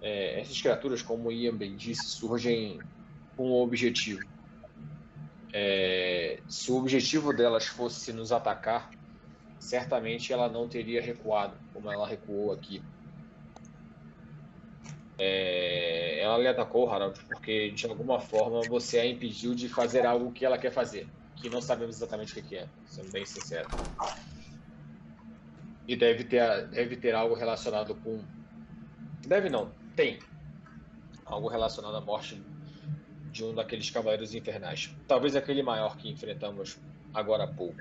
S3: é, essas criaturas, como o Ian bem disse, surgem com um objetivo. É, se o objetivo delas fosse nos atacar, certamente ela não teria recuado, como ela recuou aqui. É, ela lhe atacou, Harold, porque de alguma forma você a impediu de fazer algo que ela quer fazer, que não sabemos exatamente o que é, sendo bem sincero. E deve ter, deve ter algo relacionado com. Deve não, tem algo relacionado à morte de um daqueles cavaleiros infernais. Talvez aquele maior que enfrentamos agora há pouco.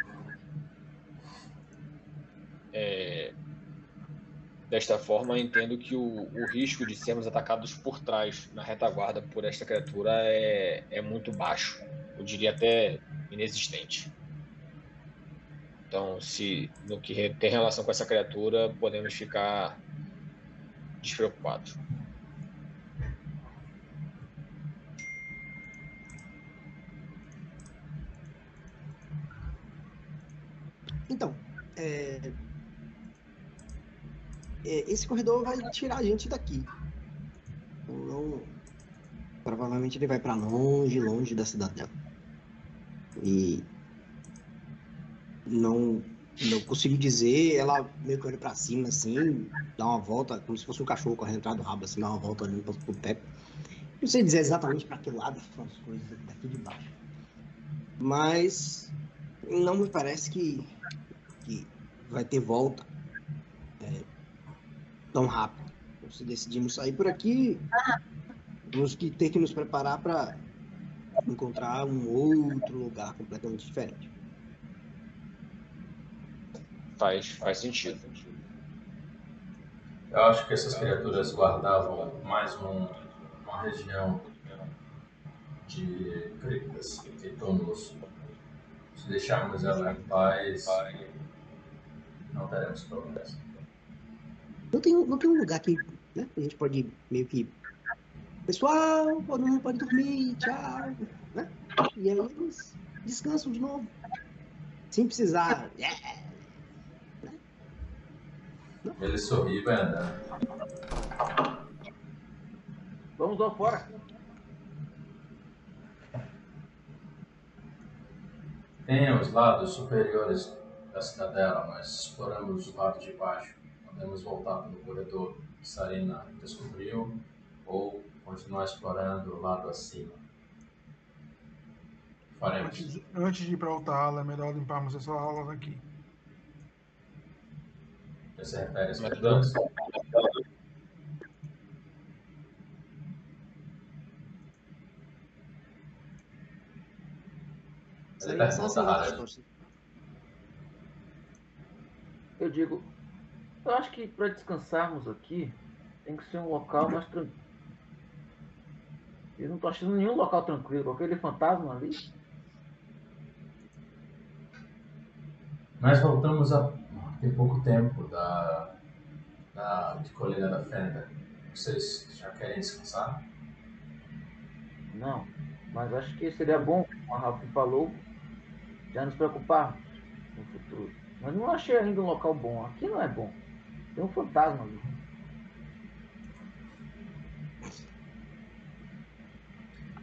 S3: É... Desta forma, entendo que o, o, risco de sermos atacados por trás, na retaguarda, por esta criatura é, é muito baixo. Eu diria até inexistente. Então, se no que tem relação com essa criatura, podemos ficar despreocupados.
S4: Então, é... É, esse corredor vai tirar a gente daqui. Não... Provavelmente ele vai para longe, longe da cidadela. E não não consegui dizer, ela meio que olha pra cima assim, dá uma volta, como se fosse um cachorro correndo atrás do rabo, assim, dá uma volta olhando pro teto. Não sei dizer exatamente para que lado são as coisas daqui de baixo. Mas não me parece que que vai ter volta tão rápido. Então, se decidimos sair por aqui, temos que ter que nos preparar para encontrar um outro lugar completamente diferente.
S3: Faz, faz sentido.
S1: Eu acho que essas criaturas guardavam mais um, uma região de criptas e túmulos. Se deixarmos ela em paz, não teremos problemas.
S4: Não tem, não tem um lugar que né, a gente pode meio que. Pessoal, todo mundo pode dormir, tchau. Né? E aí eles descansam de novo. Sem precisar. <laughs>
S1: Ele sorri e vai andando.
S6: Vamos lá fora.
S1: Tem os lados superiores da cidadela, mas exploramos o lado de baixo. Podemos voltar pelo corredor que Sarina descobriu ou continuar explorando o lado acima. Faremos.
S5: Antes de, antes de ir para outra ala, é melhor limparmos essa ala daqui.
S1: Você refere às mudanças? Ele pergunta, Harald.
S6: Eu digo, eu acho que para descansarmos aqui tem que ser um local mais tranquilo. Eu não estou achando nenhum local tranquilo, aquele fantasma ali.
S1: Nós voltamos a tem pouco tempo da, da de Colina da Fenda. Vocês já querem descansar?
S6: Não, mas acho que seria bom, como a Rafa falou, já nos preocuparmos no futuro. Mas não achei ainda um local bom. Aqui não é bom. Tem um fantasma ali.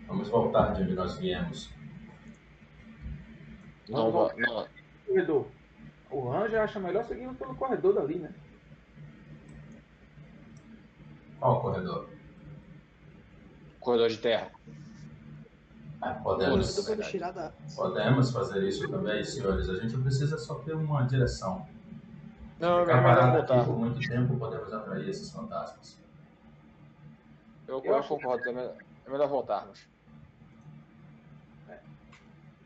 S1: Vamos voltar de onde nós viemos.
S3: Não, não. não.
S6: Corredor. O Ranger acha melhor seguir pelo corredor dali, né?
S1: Qual corredor?
S3: Corredor de terra.
S1: É,
S4: Tudo
S1: podemos,
S4: pode tirar da.
S1: podemos fazer isso também, senhores. A gente precisa só ter uma direção.
S3: Não, é
S1: Ficar
S3: melhor
S1: parado aqui
S3: voltar.
S1: por muito tempo, podemos atrair esses fantasmas.
S3: Eu,
S6: Eu
S3: eu
S6: acho-
S3: concordo, é melhor, é melhor voltarmos.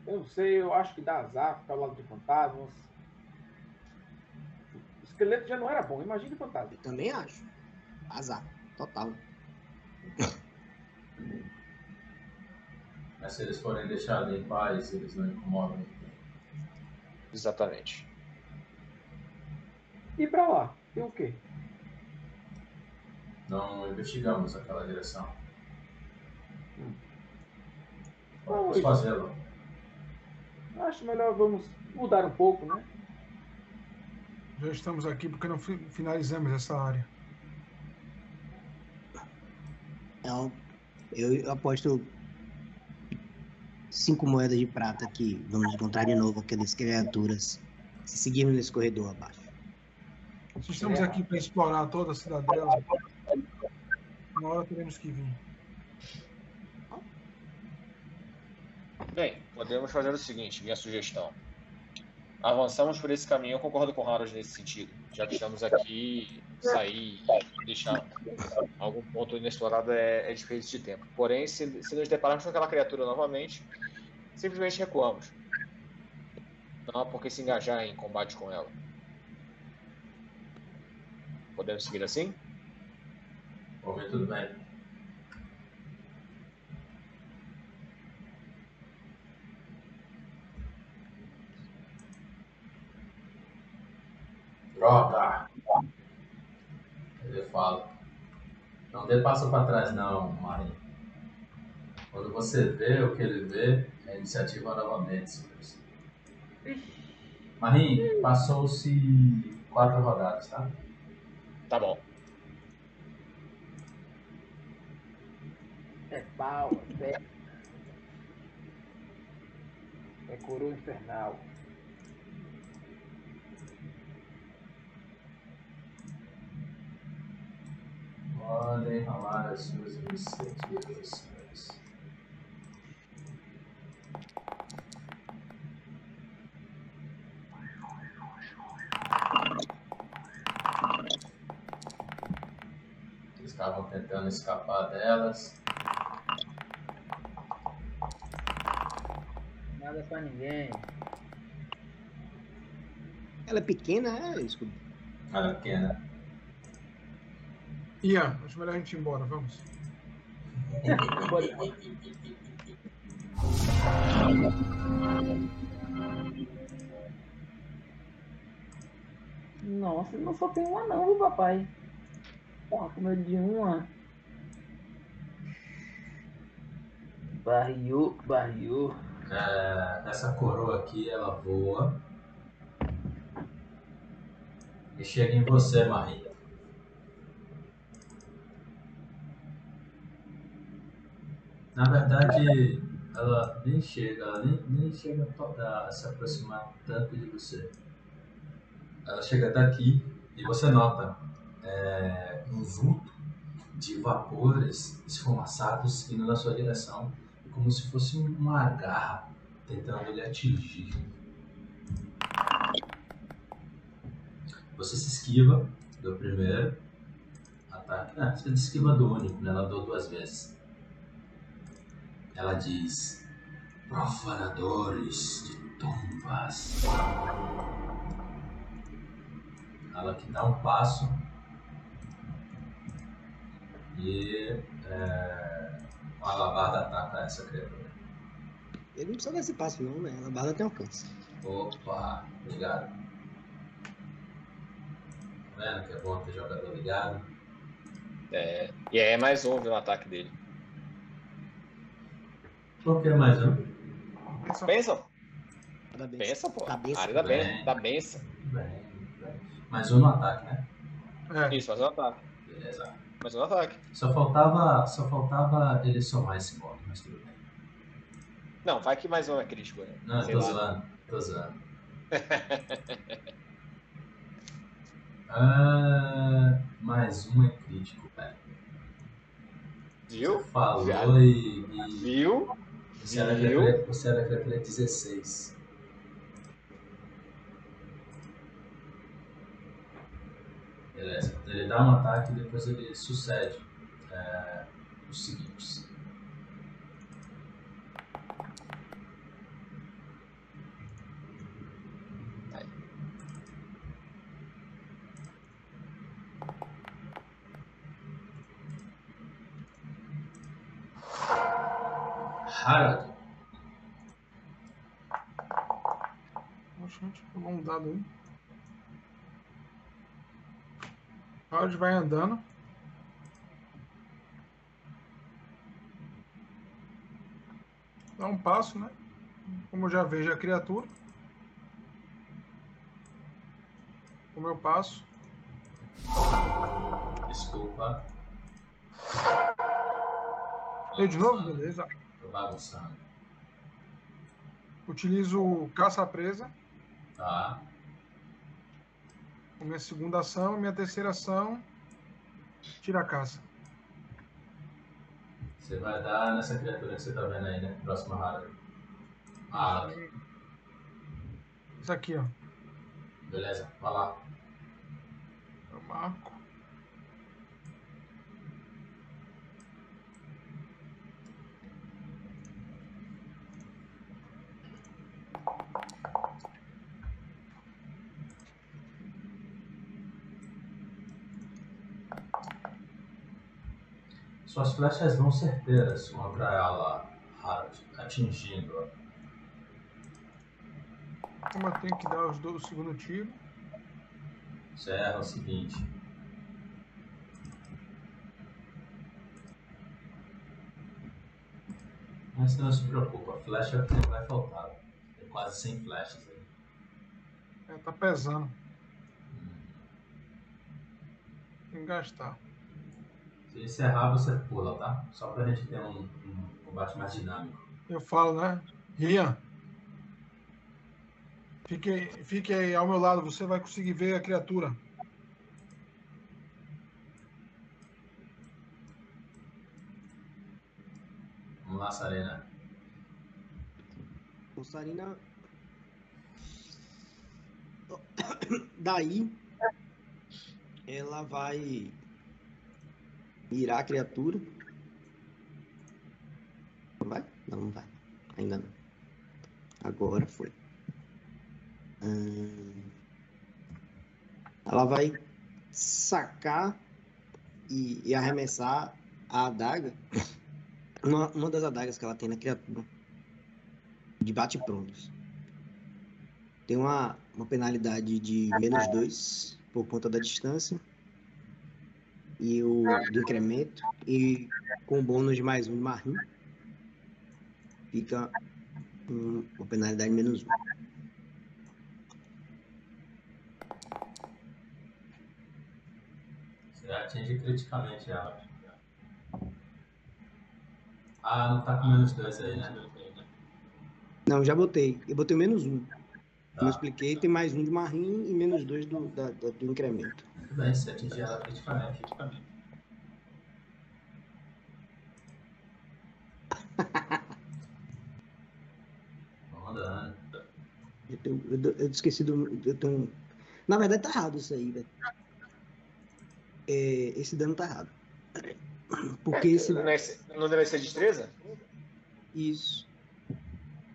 S6: Eu não sei, eu acho que dá azar ficar ao lado de fantasmas. O esqueleto já não era bom, imagina o fantasma.
S4: Eu também acho. Azar. Total.
S1: Mas se eles forem deixados em paz, eles não incomodam.
S3: Exatamente.
S6: E pra lá? Tem o quê?
S1: Não investigamos aquela direção.
S6: Não,
S1: Vamos fazê-lo.
S6: Acho melhor vamos mudar um pouco, né?
S5: Já estamos aqui porque não fi- finalizamos essa área.
S4: Então, eu aposto cinco moedas de prata que vamos encontrar de novo aquelas criaturas se seguirmos nesse corredor abaixo.
S5: Estamos aqui para explorar toda a cidadela, uma hora teremos que vir.
S3: Bem, podemos fazer o seguinte, minha sugestão. Avançamos por esse caminho, eu concordo com o Harold nesse sentido. Já que estamos aqui, sair e deixar algum ponto inexplorado é, é desperdício de tempo. Porém, se, se nos depararmos com aquela criatura novamente, simplesmente recuamos. Não há por que se engajar em combate com ela. Podemos seguir assim?
S1: Por mim, tudo bem. Droga! Ele fala. Não dê passo para trás, não, Marinho. Quando você vê o que ele vê, é iniciativa novamente, senhores. Marinho, passou-se quatro rodadas, tá?
S3: Tá bom.
S6: É pau, é pé. É coroa infernal.
S1: Podem rolar as suas iniciativas, senhores. Eles estavam tentando escapar delas.
S6: Nada pra ninguém.
S4: Ela é pequena, é isso.
S1: Olha pequena.
S5: Ian, acho melhor a gente ir embora, vamos.
S6: Nossa, não só tem uma não, viu, papai? Porra, com medo de uma. Barriou, barriou.
S1: É, essa coroa aqui, ela voa. E chega em você, Maria. Na verdade, ela nem chega, ela nem, nem chega a, a se aproximar tanto de você. Ela chega daqui e você nota é, um vulto de vapores esfumaçados indo na sua direção, como se fosse uma garra tentando lhe atingir. Você se esquiva do primeiro ataque. Ah, você se esquiva do único, né? Ela deu duas vezes. Ela diz: Profanadores de tumbas. Ela que dá um passo e é, uma alabarda ataca essa criatura.
S4: Ele não precisa desse passo, não, né? A barra tem alcance.
S1: Opa, ligado. Tá vendo que é bom ter jogador ligado?
S3: É, e é mais um viu, no ataque dele.
S1: Por que mais um?
S5: Pensa-
S3: Pensa,
S4: Parabéns.
S3: pensa, pô.
S4: Cabeça.
S3: área da,
S1: Bem.
S3: ben, da benção.
S1: Bem, bem. Mais um no ataque, né?
S5: É,
S3: Isso, mais um ataque.
S1: Beleza.
S3: Mais um ataque.
S1: Só faltava, só faltava ele somar esse golpe, mas tudo bem.
S3: Não, vai que mais um é crítico, né?
S1: Não,
S3: Sei
S1: tô
S3: lá.
S1: zoando, tô zoando. <laughs> Ah, mais um é crítico, velho.
S3: Viu?
S1: Falou
S3: Já.
S1: e, e
S3: Viu?
S1: Você era
S3: Viu?
S1: você era criatura 16. Beleza. Então ele dá um ataque e depois ele sucede é, os seguintes.
S5: Poxa, gente, pegou um dado Howard vai andando. Dá um passo, né? Como eu já vejo a criatura. Como eu passo.
S1: desculpa,
S5: Deu de novo? Beleza.
S1: tô bagunçando.
S5: Utilizo o caça-presa.
S1: Tá?
S5: Como minha segunda ação. Minha terceira ação. Tira a caça.
S1: Você vai dar nessa criatura que você tá vendo aí, né? Próxima Harald. Ah,
S5: Isso aqui, ó.
S1: beleza, vai lá.
S5: Eu marco.
S1: Suas flechas vão certeiras contra ela, Harald, atingindo-a.
S5: Eu tenho que dar os dois, o segundo tiro.
S1: Você erra o seguinte. Mas não se preocupa, flecha o que não vai faltar. Tem quase 100 flechas aí.
S5: É, tá pesando. Tem que gastar.
S1: Se encerrar, você pula, tá? Só pra gente ter um, um combate mais dinâmico.
S5: Eu falo, né? Rian. Fique, fique aí ao meu lado, você vai conseguir ver a criatura.
S1: Vamos lá, Sarena.
S4: O Sarina. <coughs> Daí, ela vai mirar a criatura. Vai? Não, não vai. Ainda não. Agora foi. Hum, Ela vai sacar e, e arremessar a adaga. Uma, uma das adagas que ela tem na criatura de bate-prontos. Tem uma, uma penalidade de menos 2 por conta da distância e o do incremento e com bônus de mais um de marrim fica um, uma penalidade de menos 1.
S1: Você atinge criticamente ela. Ah, não tá com menos dois aí, né?
S4: Não, já botei. Eu botei menos 1.
S1: Tá.
S4: Eu expliquei, tem mais um de marrim e menos 2 do, da- da- do incremento.
S1: Tudo bem, você atingir ela criticamente. <laughs> Vamos andando.
S4: Eu, tenho- eu, eu esqueci do. Eu tenho... Na verdade, tá errado isso aí, velho. É, esse dano tá errado. Porque esse.
S3: Não, é, não deve ser destreza?
S4: Isso.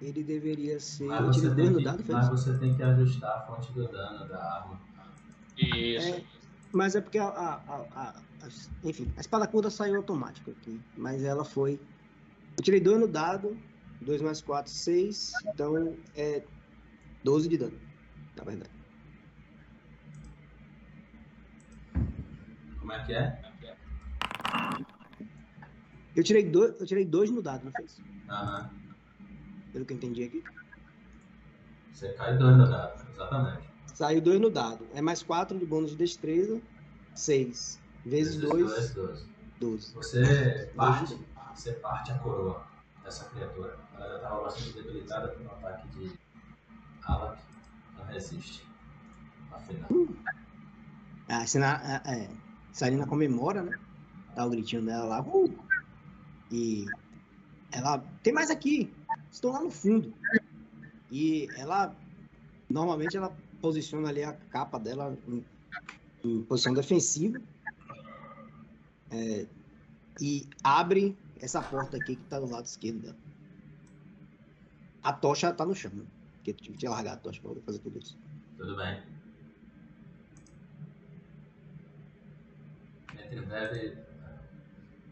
S4: Ele deveria ser.
S1: Mas você, tem que,
S4: dado,
S1: mas você tem que ajustar a fonte do dano da arma.
S3: Isso.
S4: É, mas é porque a, a, a- a- enfim, a espada curta saiu automático aqui. Mas ela foi. Eu tirei 2 no dado, 2 mais 4, 6. Então é 12 de dano, na verdade.
S1: Como é que é?
S4: Eu tirei 2 eu tirei dois no dado, não isso?
S1: Aham.
S4: Pelo que eu entendi aqui.
S1: Você cai dois no dado, exatamente.
S4: Saiu 2 no dado. É mais 4 de bônus de destreza, 6. Vezes 2,
S1: dois, dois.
S4: 12.
S1: Você parte, você parte a coroa dessa criatura. Ela já estava bastante debilitada pelo ataque de Alak. Ela resiste. Afinal.
S4: A Sina, a- é, Sarina comemora, né? Dá o gritinho dela lá. "Uh!" E ela. Tem mais aqui! estão lá no fundo. E ela, normalmente, ela posiciona ali a capa dela em, em posição defensiva. É, e abre essa porta aqui que tá do lado esquerdo dela. A tocha tá no chão, né? Porque eu que largar a tocha poder fazer tudo isso.
S1: Tudo bem. Entre breve,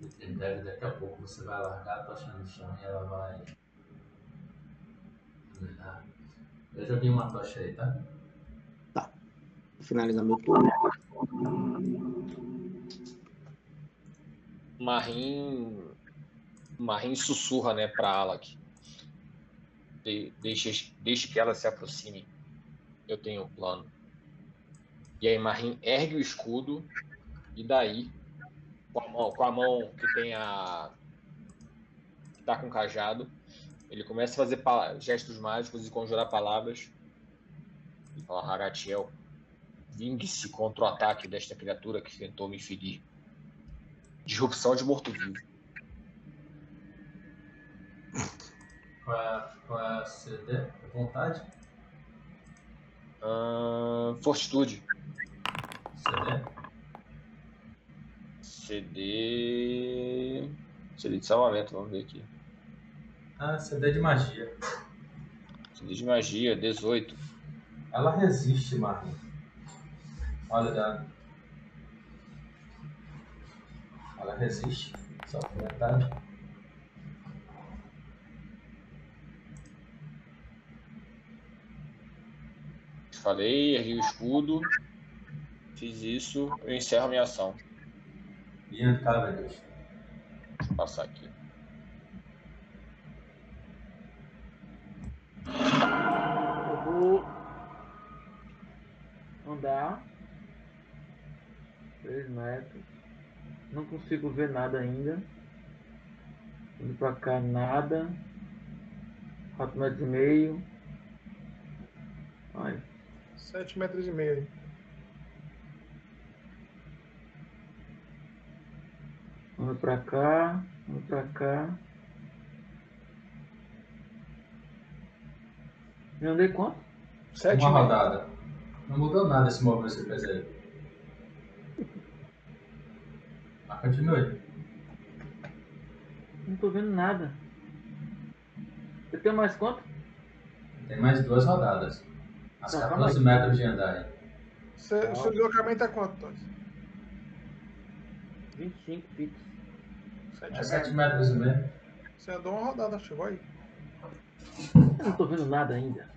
S1: entre breve, daqui a pouco você vai largar a tocha no chão e ela vai. Eu joguei uma tocha aí, tá?
S4: Finalizar meu turno.
S3: Marim. Marim sussurra, né, pra Alak. De, deixa, deixe que ela se aproxime. Eu tenho um plano. E aí Marim ergue o escudo e daí, com a mão, com a mão que tem a. que tá com o cajado, ele começa a fazer gestos mágicos e conjurar palavras. E fala, Haratiel, vingue-se contra o ataque desta criatura que tentou me ferir. Disrupção de morto-vivo.
S1: É a CD? Vontade?
S3: Ahn, fortitude.
S1: CD?
S3: CD. CD de salvamento, vamos ver aqui.
S1: Ah, CD de magia.
S3: CD de magia, 18.
S1: Ela resiste, Marinho. Olha. Ela resiste. Só por metade.
S3: Falei, ergui o escudo. Fiz isso, eu encerro a minha ação.
S1: Ian Cavendish.
S3: Deixa eu passar aqui.
S6: Eu vou andar 3 metros. Não consigo ver nada ainda. Indo pra cá nada. 4 metros e meio. Ai,
S5: 7 metros e meio
S6: ando pra cá, ando pra cá. Eu andei quanto?
S5: 7
S1: Uma
S5: metros.
S1: rodada. Não mudou nada esse movimento que você fez aí. Mas continue.
S6: Não tô vendo nada. Eu tenho mais quanto?
S1: Tem mais duas rodadas. As
S6: calma
S1: 14
S6: aí.
S1: metros de andar aí.
S5: Seu, seu deslocamento é quanto, Tony?
S6: 25 fixos.
S5: 7
S1: É 7
S5: metros.
S1: metros e meio.
S5: Você andou uma rodada, chegou aí.
S6: Eu não tô vendo nada ainda.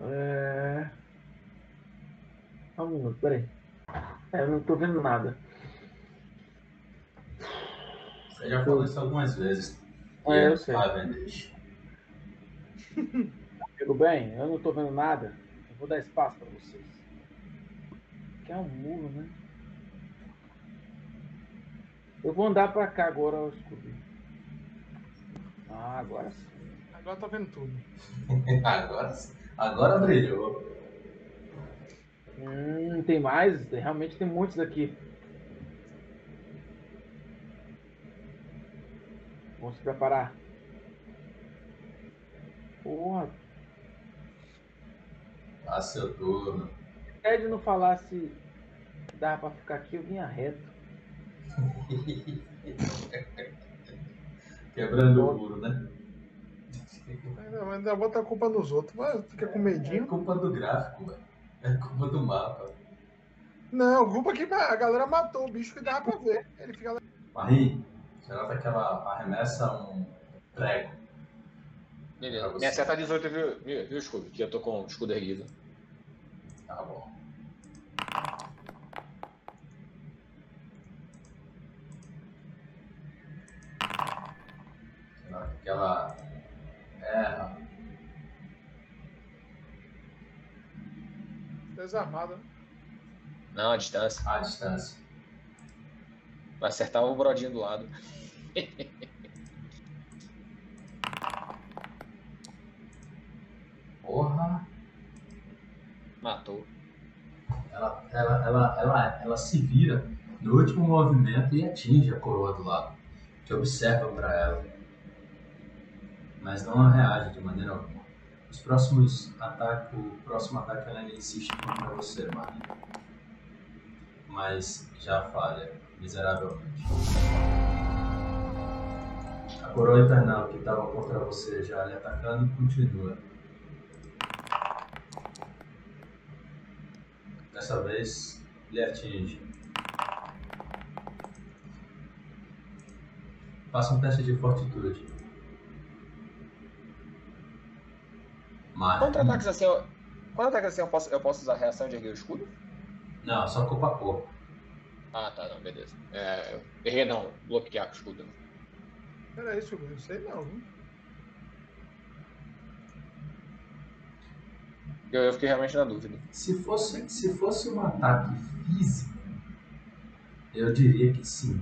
S6: É... Só Um minuto, peraí. É, eu não tô vendo nada.
S1: Você já falou isso algumas vezes.
S6: É, eu sei.
S1: Cavendish.
S6: Tudo bem? Eu não tô vendo nada. Eu vou dar espaço pra vocês. Que é um muro, né? Eu vou andar pra cá agora, eu descobri. Ah, agora sim.
S5: Agora tá vendo tudo. <laughs>
S1: agora, agora brilhou.
S6: Hum, tem mais? Tem- Realmente tem muitos daqui. Vamos se preparar. Porra,
S1: Passa seu turno.
S6: se o Ted não falasse que dava pra ficar aqui, eu vinha reto. <laughs>
S1: Quebrando o muro, né?
S5: Ainda, ainda bota a culpa nos outros. Vai, fica com
S1: É
S5: medinho.
S1: culpa do gráfico, velho. É culpa do mapa.
S5: Não, culpa que a galera matou o bicho que dava pra ver. Ele fica lá.
S1: Marie, você nota que ela arremessa um prego.
S3: Beleza. Me acerta 18, viu, viu, viu, escudo? Que eu tô com o escudo erguido.
S1: Tá bom. Você nota que ela erra.
S5: Desarmado, né?
S3: Não, a distância.
S1: à distância.
S3: Vai acertar o brodinho do lado.
S1: Porra!
S3: Matou.
S1: Ela, ela, ela, ela, ela se vira no último movimento e atinge a coroa do lado. Te observa para ela. Mas não reage de maneira alguma. Os próximos ataques, o próximo ataque ela insiste contra você, Marinho. Mas já falha, miseravelmente. A coroa infernal que estava contra você já lhe atacando continua. Dessa vez lhe atinge. Faça um teste de fortitude. Mate.
S3: Quantos ataques assim eu, ataques assim eu posso, eu posso usar a reação de erguer o escudo?
S1: Não, só corpo a corpo.
S3: Ah, tá, não, beleza. É, erguer não, bloquear com o escudo.
S5: Era isso, eu não sei não.
S3: Eu, eu fiquei realmente na dúvida.
S1: Se fosse, se fosse um ataque físico, eu diria que sim.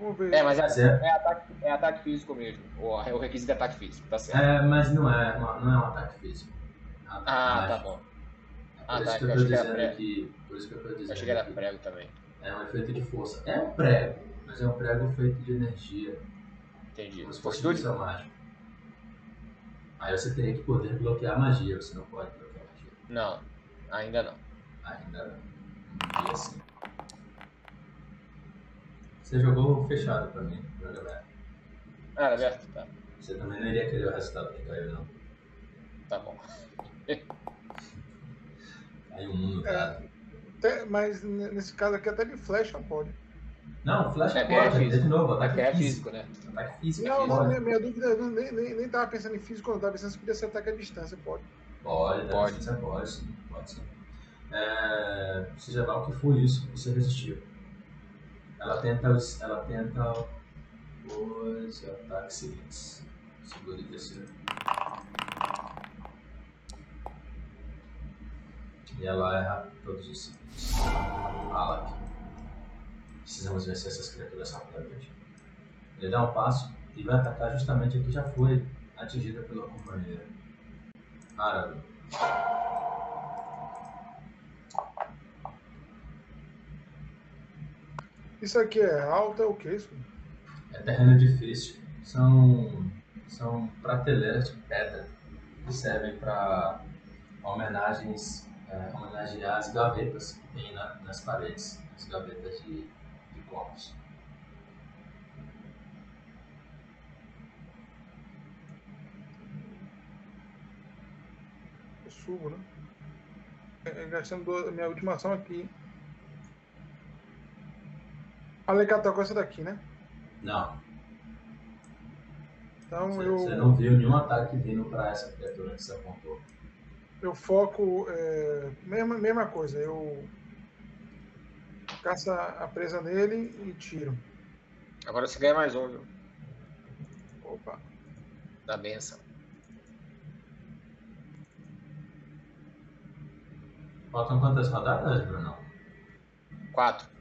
S5: Vamos ver.
S3: É, mas é,
S1: Mas é,
S3: é, ataque, é ataque físico mesmo. O, o requisito é ataque físico, tá certo.
S1: é, mas não é, não é um ataque físico. É um ataque
S3: Ah, tá bom.
S1: É por
S3: Ah,
S1: isso
S3: tá,
S1: que
S3: eu
S1: eu tô
S3: achei que era
S1: dizendo que. Por isso que eu tô
S3: Eu
S1: dizendo
S3: achei que era
S1: que
S3: prego também.
S1: é um efeito de força. É um prego, mas é um prego feito de energia.
S3: Entendi.
S1: Como se fosse missão mágica. Aí você teria que poder bloquear a magia, você não pode bloquear a magia.
S3: Não, ainda não.
S1: Ainda não. Um dia sim. Você jogou fechado pra mim, joga aberto.
S3: Ah, era aberto? Tá,
S1: Você também não iria querer o resultado que caiu, não.
S3: tá bom. <laughs>
S1: Caiu um no
S5: É. mas nesse caso aqui até de flecha pode.
S1: Não, flash
S3: É,
S1: pode,
S3: é físico.
S1: de novo,
S3: Ataque
S1: ataque
S3: é
S1: físico.
S3: físico, né?
S1: Ataque físico
S5: Não, não, minha, minha dúvida, eu nem, nem, nem tava pensando em físico, eu tava pensando se podia ser ataque à distância, pode.
S1: Pode,
S3: Pode.
S1: pode. Você pode sim, pode sim. É, seja lá o que for isso, você resistiu. Ela tenta, os- ela tenta os ataques seguintes. Segundo e terceiro. E ela erra todos os seguintes. Alak. Precisamos vencer essas criaturas rapidamente. Ele dá um passo e vai atacar justamente a que já foi atingida pela companheira. Árabe.
S5: Isso aqui é alta, é o que isso?
S1: É terreno difícil. São, são prateleiras de pedra que servem para homenagens, é, homenagear as gavetas que tem na- nas paredes, as gavetas de, de copos.
S5: Eu subo, né? É, é, Gastando minha última ação aqui. Alecató com essa daqui, né?
S1: Não,
S5: Então
S1: você,
S5: eu,
S1: você não viu nenhum ataque vindo para essa criatura que você apontou.
S5: eu foco. É, mesma, mesma coisa, eu caço a a presa nele e tiro.
S3: Agora você ganha mais um, viu?
S5: Opa.
S3: Da benção.
S1: Faltam quantas rodadas, Bruno?
S3: Quatro.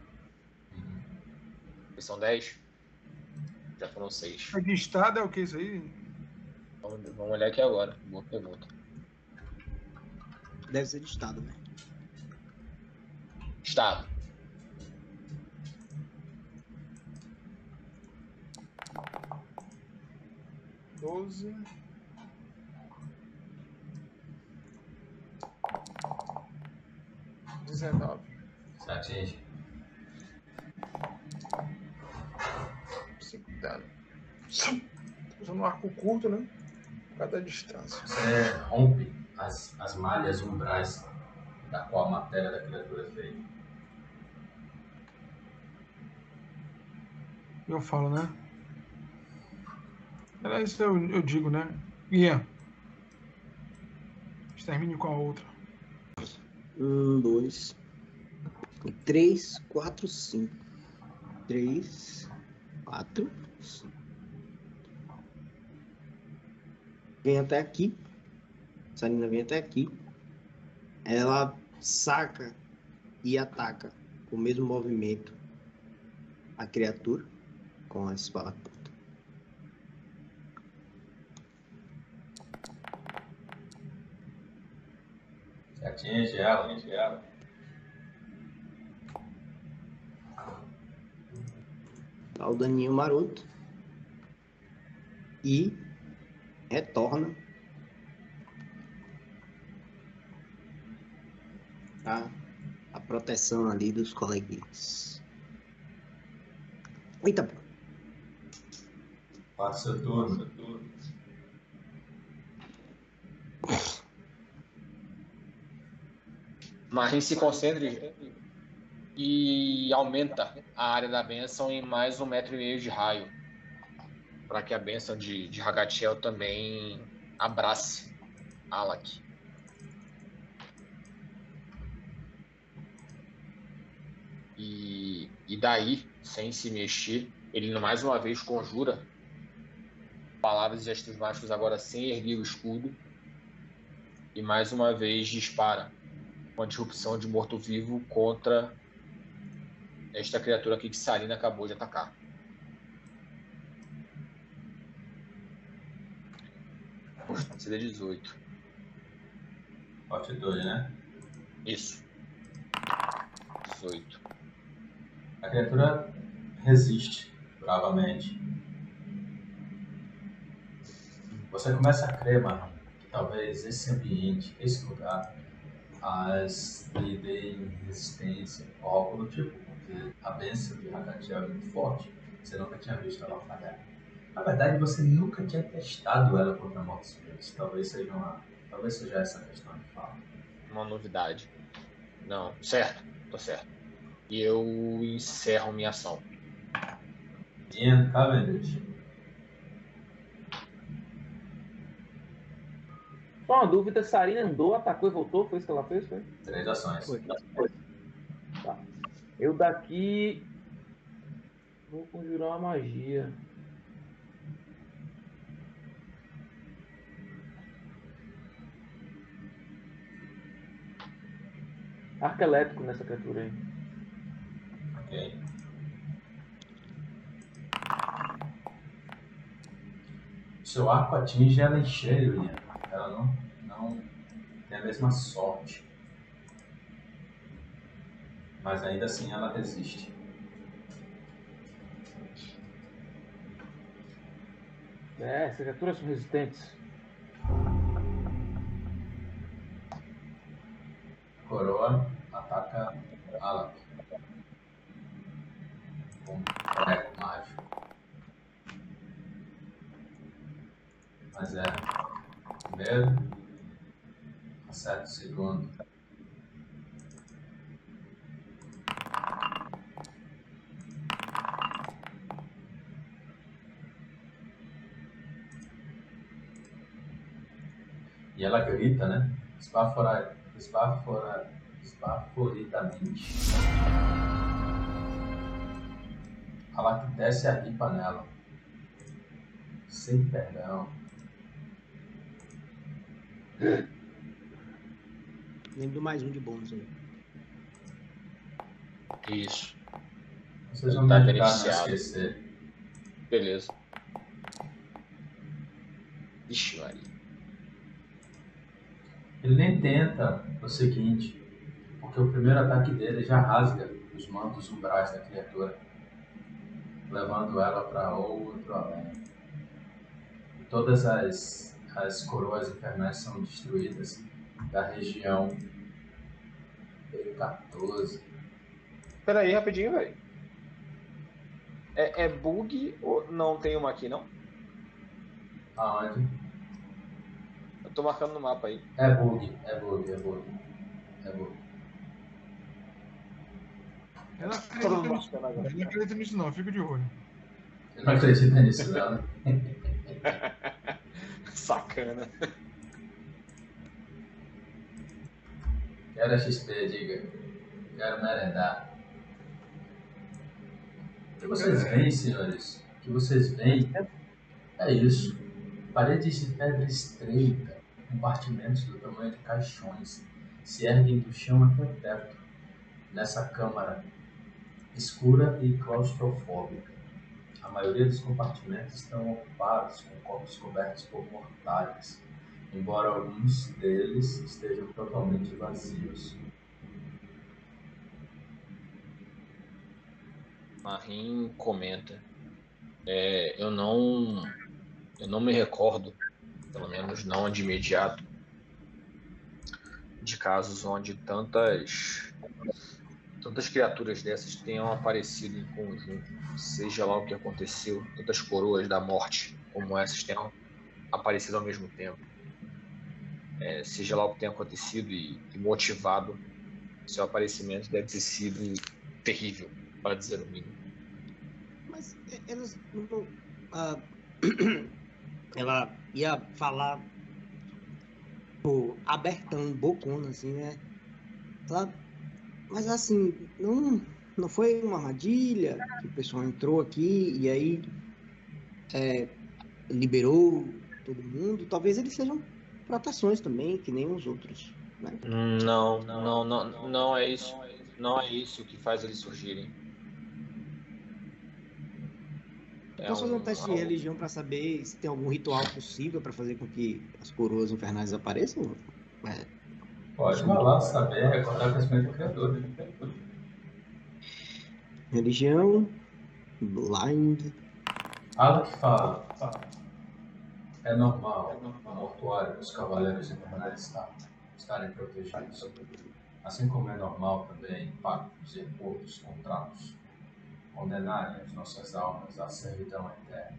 S3: São dez. Já foram seis.
S5: De estado é o que isso aí?
S3: Vamos, vamos olhar aqui agora. Boa pergunta.
S4: Deve ser de estado, né?
S3: Estado.
S5: Doze. Dezenove.
S1: Atinge.
S5: Usando um arco curto, né? Por causa da distância.
S1: Você rompe as, as malhas umbrais da qual a matéria da criatura é feita.
S5: Eu falo, né? Era isso eu, eu digo, né? Ian. Extermine com a outra.
S4: Um, dois, três, quatro, cinco. Três, quatro, Vem até aqui. Sarina vem até aqui. Ela saca e ataca com o mesmo movimento a criatura com a espada curta.
S1: Você atinge ela, atinge ela.
S4: Dá o daninho maroto. E retorna a, a proteção ali dos coleguinhas. Eita, pô.
S1: Passa turno.
S3: Marim se concentra e- e aumenta a área da benção em mais um metro e meio de raio. Para que a benção de, de Hagatiel também abrace Alak. E, e daí, sem se mexer, ele mais uma vez conjura palavras e gestos mágicos agora sem erguer o escudo. E mais uma vez dispara uma disrupção de morto-vivo contra esta criatura aqui que Sarina acabou de atacar. CD 18.
S1: Altitude, né?
S3: Isso. 18.
S1: A criatura resiste bravamente. Você começa a crer, mano, que talvez esse ambiente, esse lugar, as lhe deem resistência ou algo do tipo, porque a bênção de Hakatiel é muito forte. Você nunca tinha visto ela falhar. Na verdade, você nunca tinha testado ela contra mortos-vivos. Talvez seja uma, talvez seja essa a questão de fato.
S3: Uma novidade. Não, certo, tô certo. E eu encerro minha ação.
S1: Ian Cavendish.
S6: Só uma dúvida, Sarina andou, atacou e voltou? Foi isso que ela fez? Foi?
S1: Três ações.
S4: Foi.
S6: Tá. Eu daqui vou conjurar uma magia. Arco elétrico nessa criatura aí.
S1: Ok. Seu arco atinge ela em cheio, Ian. Ela não, não tem a mesma sorte. Mas ainda assim ela resiste.
S6: É, essas criaturas são resistentes.
S1: Coroa ataca Alak. Com prego mágico. Mas é. Primeiro. Acerta o segundo. E ela grita, né? Esbafora, esbafora, esbaforidamente. Ela que desce a ripa nela. Sem perdão.
S4: Lembro do mais um de bônus aí.
S3: Isso.
S1: Vocês vão
S3: Tá
S1: me ajudar a não
S3: beneficiado.
S1: esquecer.
S3: Beleza. Ixi.
S1: Ele nem tenta o seguinte, porque o primeiro ataque dele já rasga os mantos umbrais da criatura, levando ela para outro além. Todas as, as coroas infernais são destruídas da região P14.
S3: Pera aí, rapidinho, velho. É, é bug ou não tem uma aqui, não?
S1: Aonde?
S3: Eu tô marcando no mapa aí.
S1: É bug, é bug, é bug. É bug.
S5: Eu não acredito nisso. Eu não acredito nisso, não. Fico de olho.
S1: Você não acredita nisso, não? né? <laughs>
S3: Sacana.
S1: Quero XP, diga. Quero merendar. O que vocês veem, senhores? O que vocês veem é isso. Paredes de pedra estreita, compartimentos do tamanho de caixões, se erguem do chão até o teto, nessa câmara escura e claustrofóbica. A maioria dos compartimentos estão ocupados com corpos cobertos por mortalhas, embora alguns deles estejam totalmente vazios.
S3: Marim comenta. É, eu não. Eu não me recordo, pelo menos não de imediato, de casos onde tantas tantas criaturas dessas tenham aparecido em conjunto, seja lá o que aconteceu, tantas coroas da morte como essas tenham aparecido ao mesmo tempo. É, seja lá o que tenha acontecido e, e, motivado, seu aparecimento deve ter sido terrível, para dizer o mínimo.
S4: Mas elas não. Ah, <clears throat> ela ia falar pô, abertão, bocona, assim, né? Mas assim, não, não foi uma armadilha que o pessoal entrou aqui e aí é, liberou todo mundo. Talvez eles sejam proteções também, que nem os outros. Né?
S3: Não, não, não, não é isso. Não é isso que faz eles surgirem.
S4: É Posso fazer um teste de religião para saber se tem algum ritual possível para fazer com que as coroas infernais apareçam? É,
S1: Pode falar, saber, recordar o conhecimento do Criador. Né?
S4: Religião, blind.
S1: Algo que fala. É normal no mortuário os cavaleiros e cavaleiros estarem protegidos. Assim como é normal também pactos e acordos, contratos, condenarem as nossas almas à servidão eterna,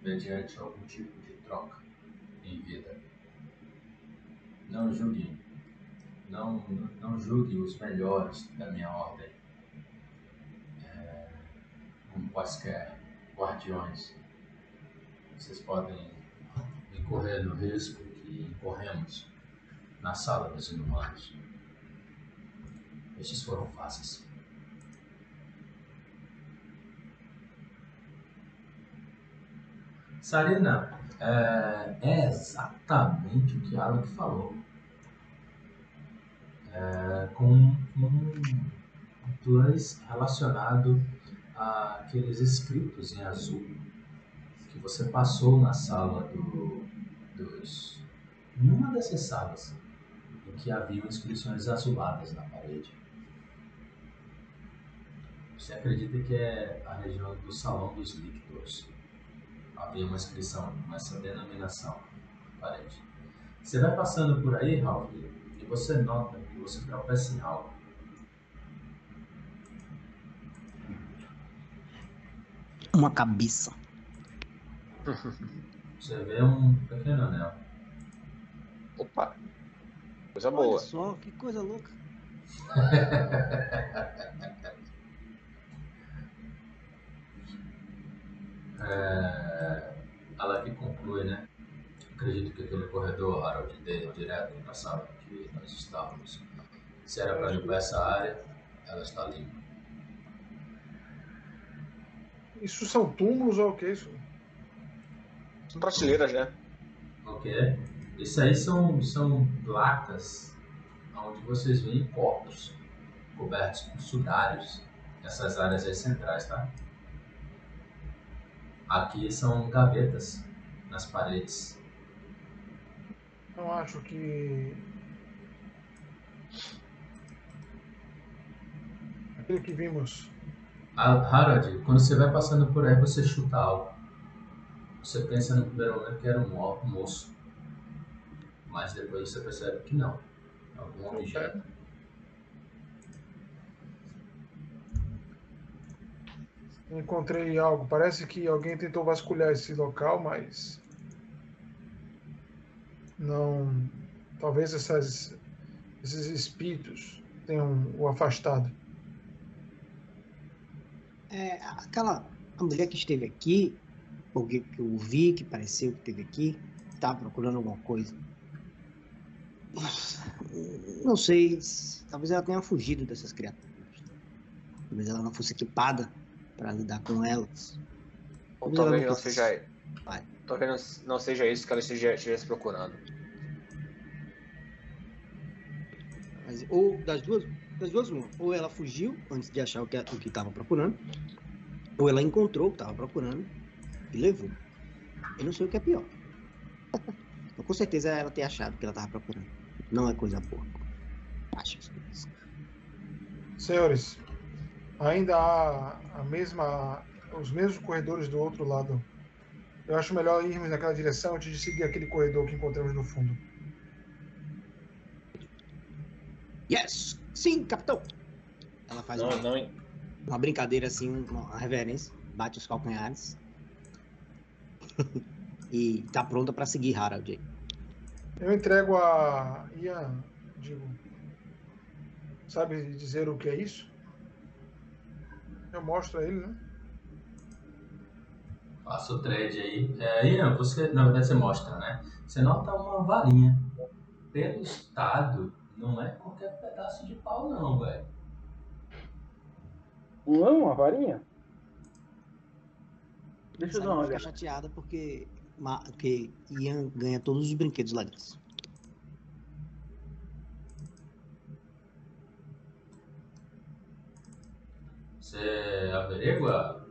S1: mediante algum tipo de troca em vida. Não julgue, não, não julgue os melhores da minha ordem, é, como quaisquer guardiões. Vocês podem incorrer no risco que incorremos na sala dos inumanos. Estes foram fáceis. Sarina, é, é exatamente o que Alec falou é, com um plus relacionado àqueles escritos em azul que você passou na sala do, dos. em uma dessas salas em que haviam inscrições azuladas na parede. Você acredita que é a região do Salão dos Líquidos? Havia uma inscrição com essa denominação na parede. Você vai passando por aí, Ralph, e você nota você tropeça em algo.
S4: Uma cabeça.
S1: Você vê um pequeno anel.
S3: Opa! Coisa Olha boa.
S4: só, que coisa louca. <laughs>
S1: é, ela que conclui, né? Acredito que aquele corredor, Harold, dê direto para a sala que nós estávamos. Se era para limpar essa área, ela está limpa.
S5: Isso são túmulos ou o que é isso?
S3: São prateleiras, né?
S1: Ok. Isso aí são, são placas onde vocês veem corpos cobertos com sudários nessas áreas aí centrais, tá? Aqui são gavetas nas paredes.
S5: Eu acho que aquele que vimos.
S1: Harold, quando você vai passando por aí, você chuta algo. Você pensa no primeiro momento que era um moço. Mas depois você percebe que não. É algum objeto.
S5: Encontrei algo. Parece que alguém tentou vasculhar esse local, mas. Não. Talvez essas, esses espíritos tenham o afastado.
S4: É, aquela mulher que esteve aqui, ou que eu vi, que pareceu que esteve aqui, estava procurando alguma coisa. Não sei, talvez ela tenha fugido dessas criaturas. Talvez ela não fosse equipada para lidar com elas.
S3: Ou talvez, talvez não, seja. Vai. Talvez não, não seja isso que ela estivesse procurando.
S4: Mas, ou das duas, das duas, uma. Ou ela fugiu antes de achar o que estava procurando, ou ela encontrou o que estava procurando e levou. Eu não sei o que é pior. <laughs> então, com certeza ela ter achado o que ela estava procurando. Não é coisa boa. Acho isso.
S5: Senhores, ainda há a mesma, os mesmos corredores do outro lado. Eu acho melhor irmos naquela direção antes de seguir aquele corredor que encontramos no fundo.
S4: Yes! Sim, capitão! Ela faz
S3: Não,
S4: uma,
S3: não,
S4: uma brincadeira assim, uma reverência, bate os calcanhares. <laughs> e tá pronta pra seguir Harald.
S5: Eu entrego a Ian, digo, sabe dizer o que é isso? Eu mostro a ele, né?
S1: Passa o thread aí. É, Ian, você, na verdade, você mostra, né? Você nota uma varinha. Pelo estado, não é qualquer pedaço de pau, não, velho.
S6: Não, uma varinha? Deixa eu dar uma olhada.
S4: chateada porque, porque Ian ganha todos os brinquedos lá dentro.
S1: Você averigua?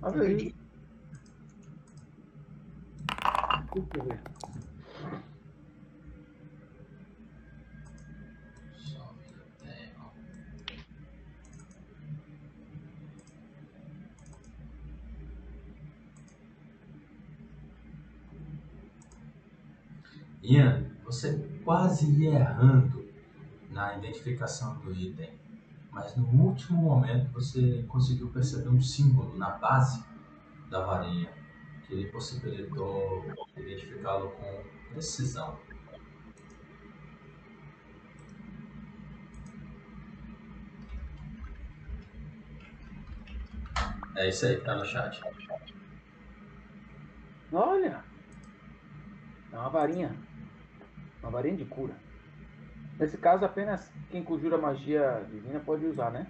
S6: Averigua. Deixa eu ver.
S1: Ian, você quase ia errando na identificação do item, mas no último momento você conseguiu perceber um símbolo na base da varinha que lhe possibilitou identificá-lo com precisão. É isso aí, tá no chat.
S6: Olha! É uma varinha. Uma varinha de cura. Nesse caso, apenas quem conjura magia divina pode usar, né?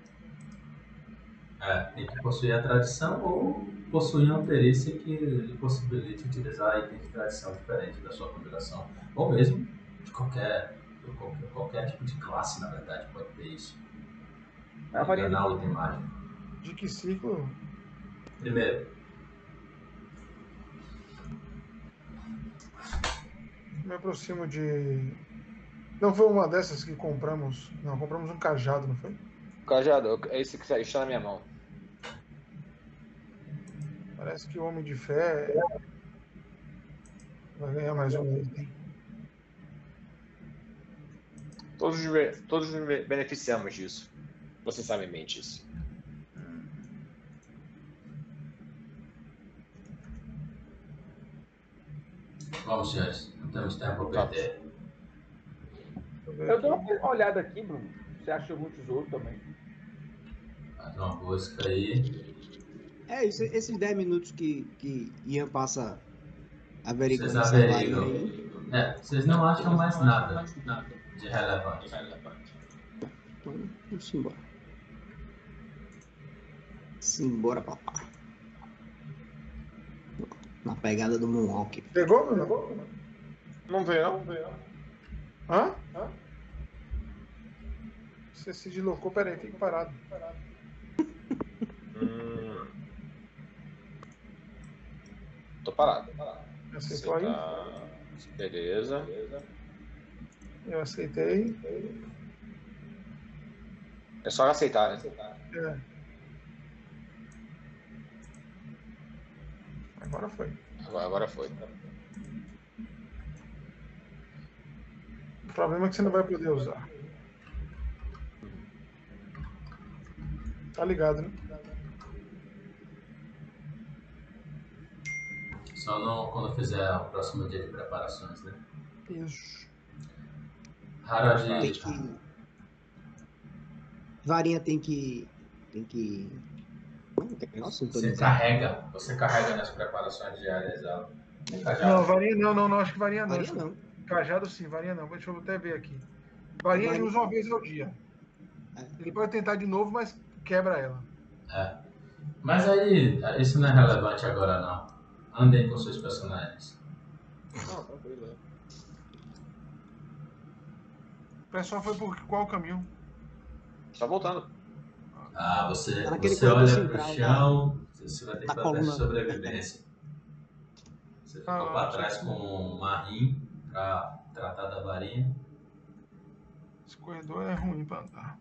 S1: É, tem que possuir a tradição ou possuir uma perícia que lhe possibilite utilizar itens de tradição diferente da sua conjuração. Ou mesmo de qualquer, de qualquer, qualquer tipo de classe, na verdade, pode ter isso.
S6: É a varinha de
S1: Enganar o item mágico.
S5: De que ciclo?
S1: Primeiro,
S5: Me aproximo de. Não foi uma dessas que compramos. Não, compramos um cajado, não foi?
S3: Cajado, é esse que está na minha mão.
S5: Parece que o Homem de Fé vai ganhar mais um item.
S3: Todos, todos nos be- beneficiamos disso. Você sabe em mente isso.
S1: vamos, senhores, não temos tempo a perder.
S5: Eu
S6: dou uma olhada aqui, Bruno. Você acha algum tesouro também?
S1: Faz uma busca aí.
S4: É, isso, esses 10 minutos que, que Ian passa averiguando
S1: Vocês
S4: essa varinha
S1: averiguam.
S4: aí.
S1: É, vocês não acham mais nada de relevante.
S4: Então, vamos embora. Simbora, papai. Na pegada do Moonwalk.
S5: Pegou, Bruno?
S3: Não veio, não?
S5: Hã? Você se deslocou, peraí, fique parado.
S3: Hum. Tô parado.
S5: Aceitou aí?
S3: Aceitar. Beleza.
S5: Eu aceitei.
S3: É só aceitar, né?
S5: É. Agora foi.
S3: Agora, agora foi.
S5: O problema é que você não vai poder usar. Tá ligado, né?
S1: Só não quando fizer o próximo dia de preparações, né?
S5: Isso.
S1: Harald,
S4: Tem que. Varinha tem que. Tem que. Nossa, não tô
S1: você carrega, você carrega nas preparações diárias ela.
S5: Não, varinha não, não, não, acho que varinha não.
S4: Varinha não.
S5: Cajado sim, varinha não. Deixa eu até ver aqui. Varinha ele usa uma vez ao dia.
S4: É.
S5: Ele pode tentar de novo, mas quebra ela.
S1: É. Mas aí, isso não é relevante agora não. Andem com seus personagens.
S3: Não, tranquilo.
S5: O pessoal foi por qual caminho?
S3: Só voltando.
S1: Ah, você,
S4: Tá
S1: você olha pro
S4: central
S1: chão, você vai ter que fazer
S4: coluna.
S1: sobrevivência. Você ficou
S5: Ah,
S1: pra trás com o Marim pra tratar da varinha.
S5: Esse corredor é ruim pra andar.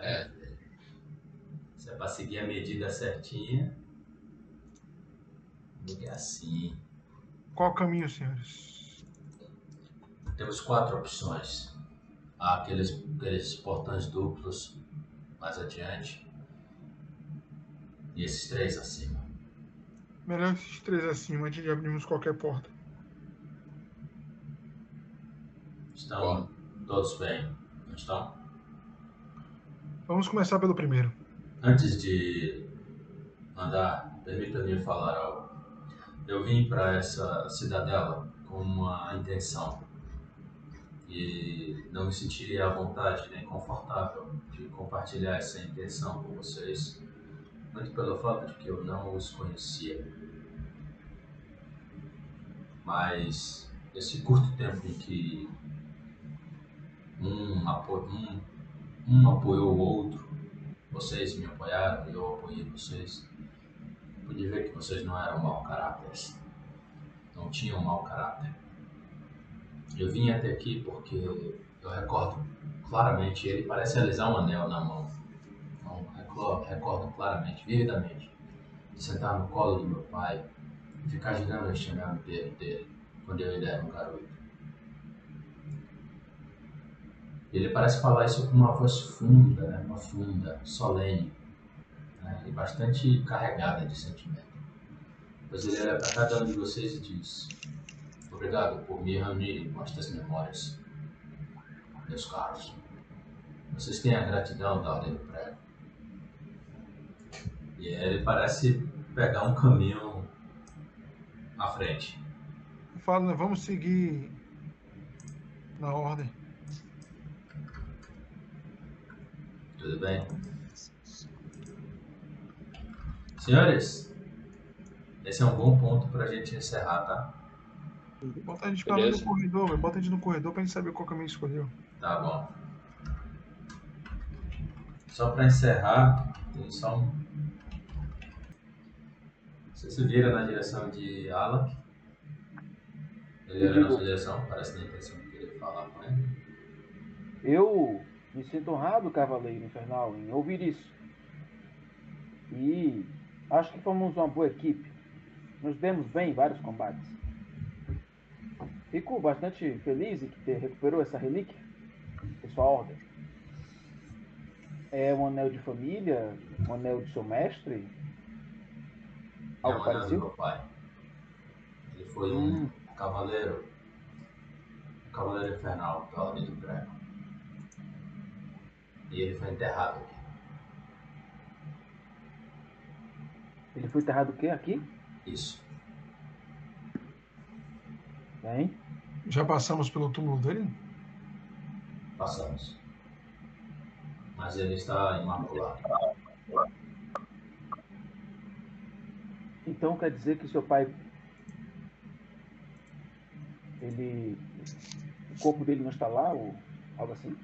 S1: É, é pra seguir a medida certinha, é assim.
S5: Qual o caminho, senhores?
S1: Temos quatro opções. Há aqueles, aqueles portões duplos mais adiante. E esses três acima.
S5: Melhor esses três acima antes de abrirmos qualquer porta.
S1: Estão todos bem, não estão?
S5: Vamos começar pelo primeiro.
S1: Antes de andar, permita-me falar algo. Eu vim para essa cidadela com uma intenção e não me sentiria à vontade nem confortável de compartilhar essa intenção com vocês, muito pelo fato de que eu não os conhecia. Mas esse curto tempo em que um, apo um, um apoiou o outro, vocês me apoiaram e eu apoiei vocês, pude ver que vocês não eram mau caráteres, não tinham mau caráter. Eu vim até aqui porque eu recordo claramente, ele parece alisar um anel na mão. Então, recordo, recordo claramente, vividamente, de sentar no colo do meu pai e ficar girando este anel inteiro dele, quando eu ainda era um garoto. Ele parece falar isso com uma voz funda, né? uma funda, solene, né? e bastante carregada de sentimento. Pois ele olha para cada um de vocês e diz: Obrigado por me reunirem com estas memórias, meus caros. Vocês têm a gratidão da Ordem do Prego. E ele parece pegar um caminho à frente.
S5: Eu falo, vamos seguir na ordem.
S1: Tudo bem? Senhores, esse é um bom ponto para a gente encerrar, tá?
S5: Bota a gente pra no corredor, velho. Bota a gente no corredor pra gente saber qual caminho escolheu.
S1: Tá bom. Só para encerrar, tem só um. Você se vira na direção de Alak. Ele olha na sua direção, parece a intenção de querer falar com ele.
S6: Eu me sinto honrado, Cavaleiro Infernal, em ouvir isso. E acho que fomos uma boa equipe. Nos demos bem em vários combates. Fico bastante feliz em que te recuperou essa relíquia, sua ordem. É um anel de família, um anel de seu mestre,
S1: É
S6: algo
S1: o anel do
S6: parecido.
S1: meu pai. Ele foi um
S6: Hum.
S1: cavaleiro. Um cavaleiro infernal da Ordem do Prego. E ele foi enterrado aqui.
S6: Ele foi enterrado o quê? Aqui?
S1: Isso.
S6: Bem.
S5: Já passamos pelo túmulo dele?
S1: Passamos. Mas ele está imaculado.
S6: Então quer dizer que seu pai. Ele. O corpo dele não está lá, ou algo assim?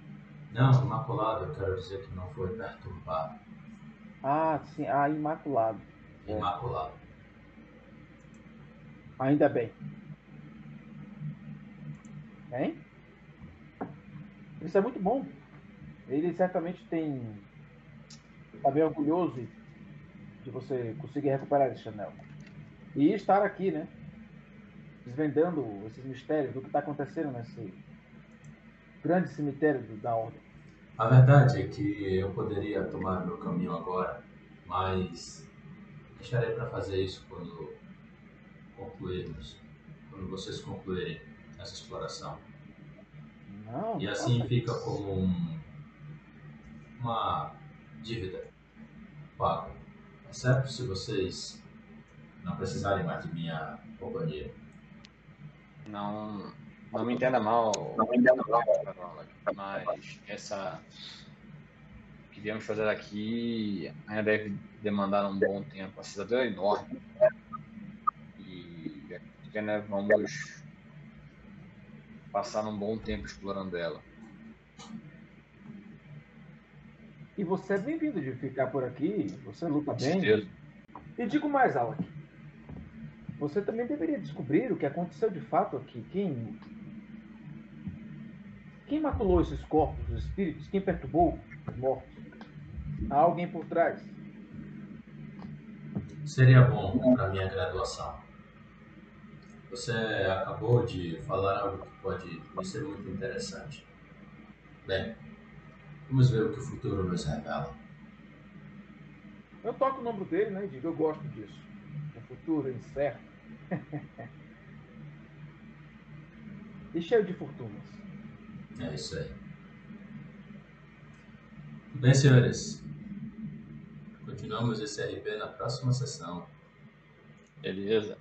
S1: Não, imaculado, eu quero dizer que não foi perturbado.
S6: Ah, sim, ah, imaculado. É.
S1: Imaculado.
S6: Ainda bem. Hein? Isso é muito bom. Ele certamente tem. Está bem orgulhoso de você conseguir recuperar esse anel. E estar aqui, né? Desvendando esses mistérios do que está acontecendo nesse grande cemitério da Ordem.
S1: A verdade é que eu poderia tomar meu caminho agora, mas deixarei para fazer isso quando concluirmos, quando vocês concluírem essa exploração.
S6: Não,
S1: E
S6: não
S1: assim
S6: faça
S1: fica
S6: isso.
S1: como um, uma dívida paga, exceto se vocês não precisarem mais de minha companhia.
S3: Não, não me entenda mal, não me entenda mal, mas essa que viemos fazer aqui ainda deve demandar um bom tempo. A cidade é enorme e que ainda vamos passar um bom tempo explorando ela.
S6: E você é bem-vindo de ficar por aqui. Você luta
S3: Com
S6: bem.
S3: certeza.
S6: E digo mais, Alec. Você também deveria descobrir o que aconteceu de fato aqui. Quem. Quem maculou esses corpos, os espíritos? Quem perturbou os mortos? Há alguém por trás.
S1: Seria bom para minha graduação. Você acabou de falar algo que pode ser muito interessante. Bem, vamos ver o que o futuro nos revela.
S6: Eu toco o nome dele, né? E digo, eu gosto disso. O futuro é incerto. <laughs> e cheio de fortunas.
S1: É isso aí. Bem, senhores. Continuamos esse RP na próxima sessão.
S3: Beleza.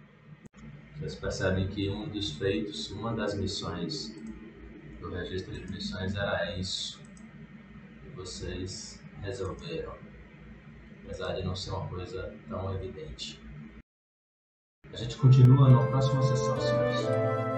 S1: Vocês percebem que um dos feitos, uma das missões do registro de missões era isso. E vocês resolveram. Apesar de não ser uma coisa tão evidente. A gente continua na próxima sessão, senhores.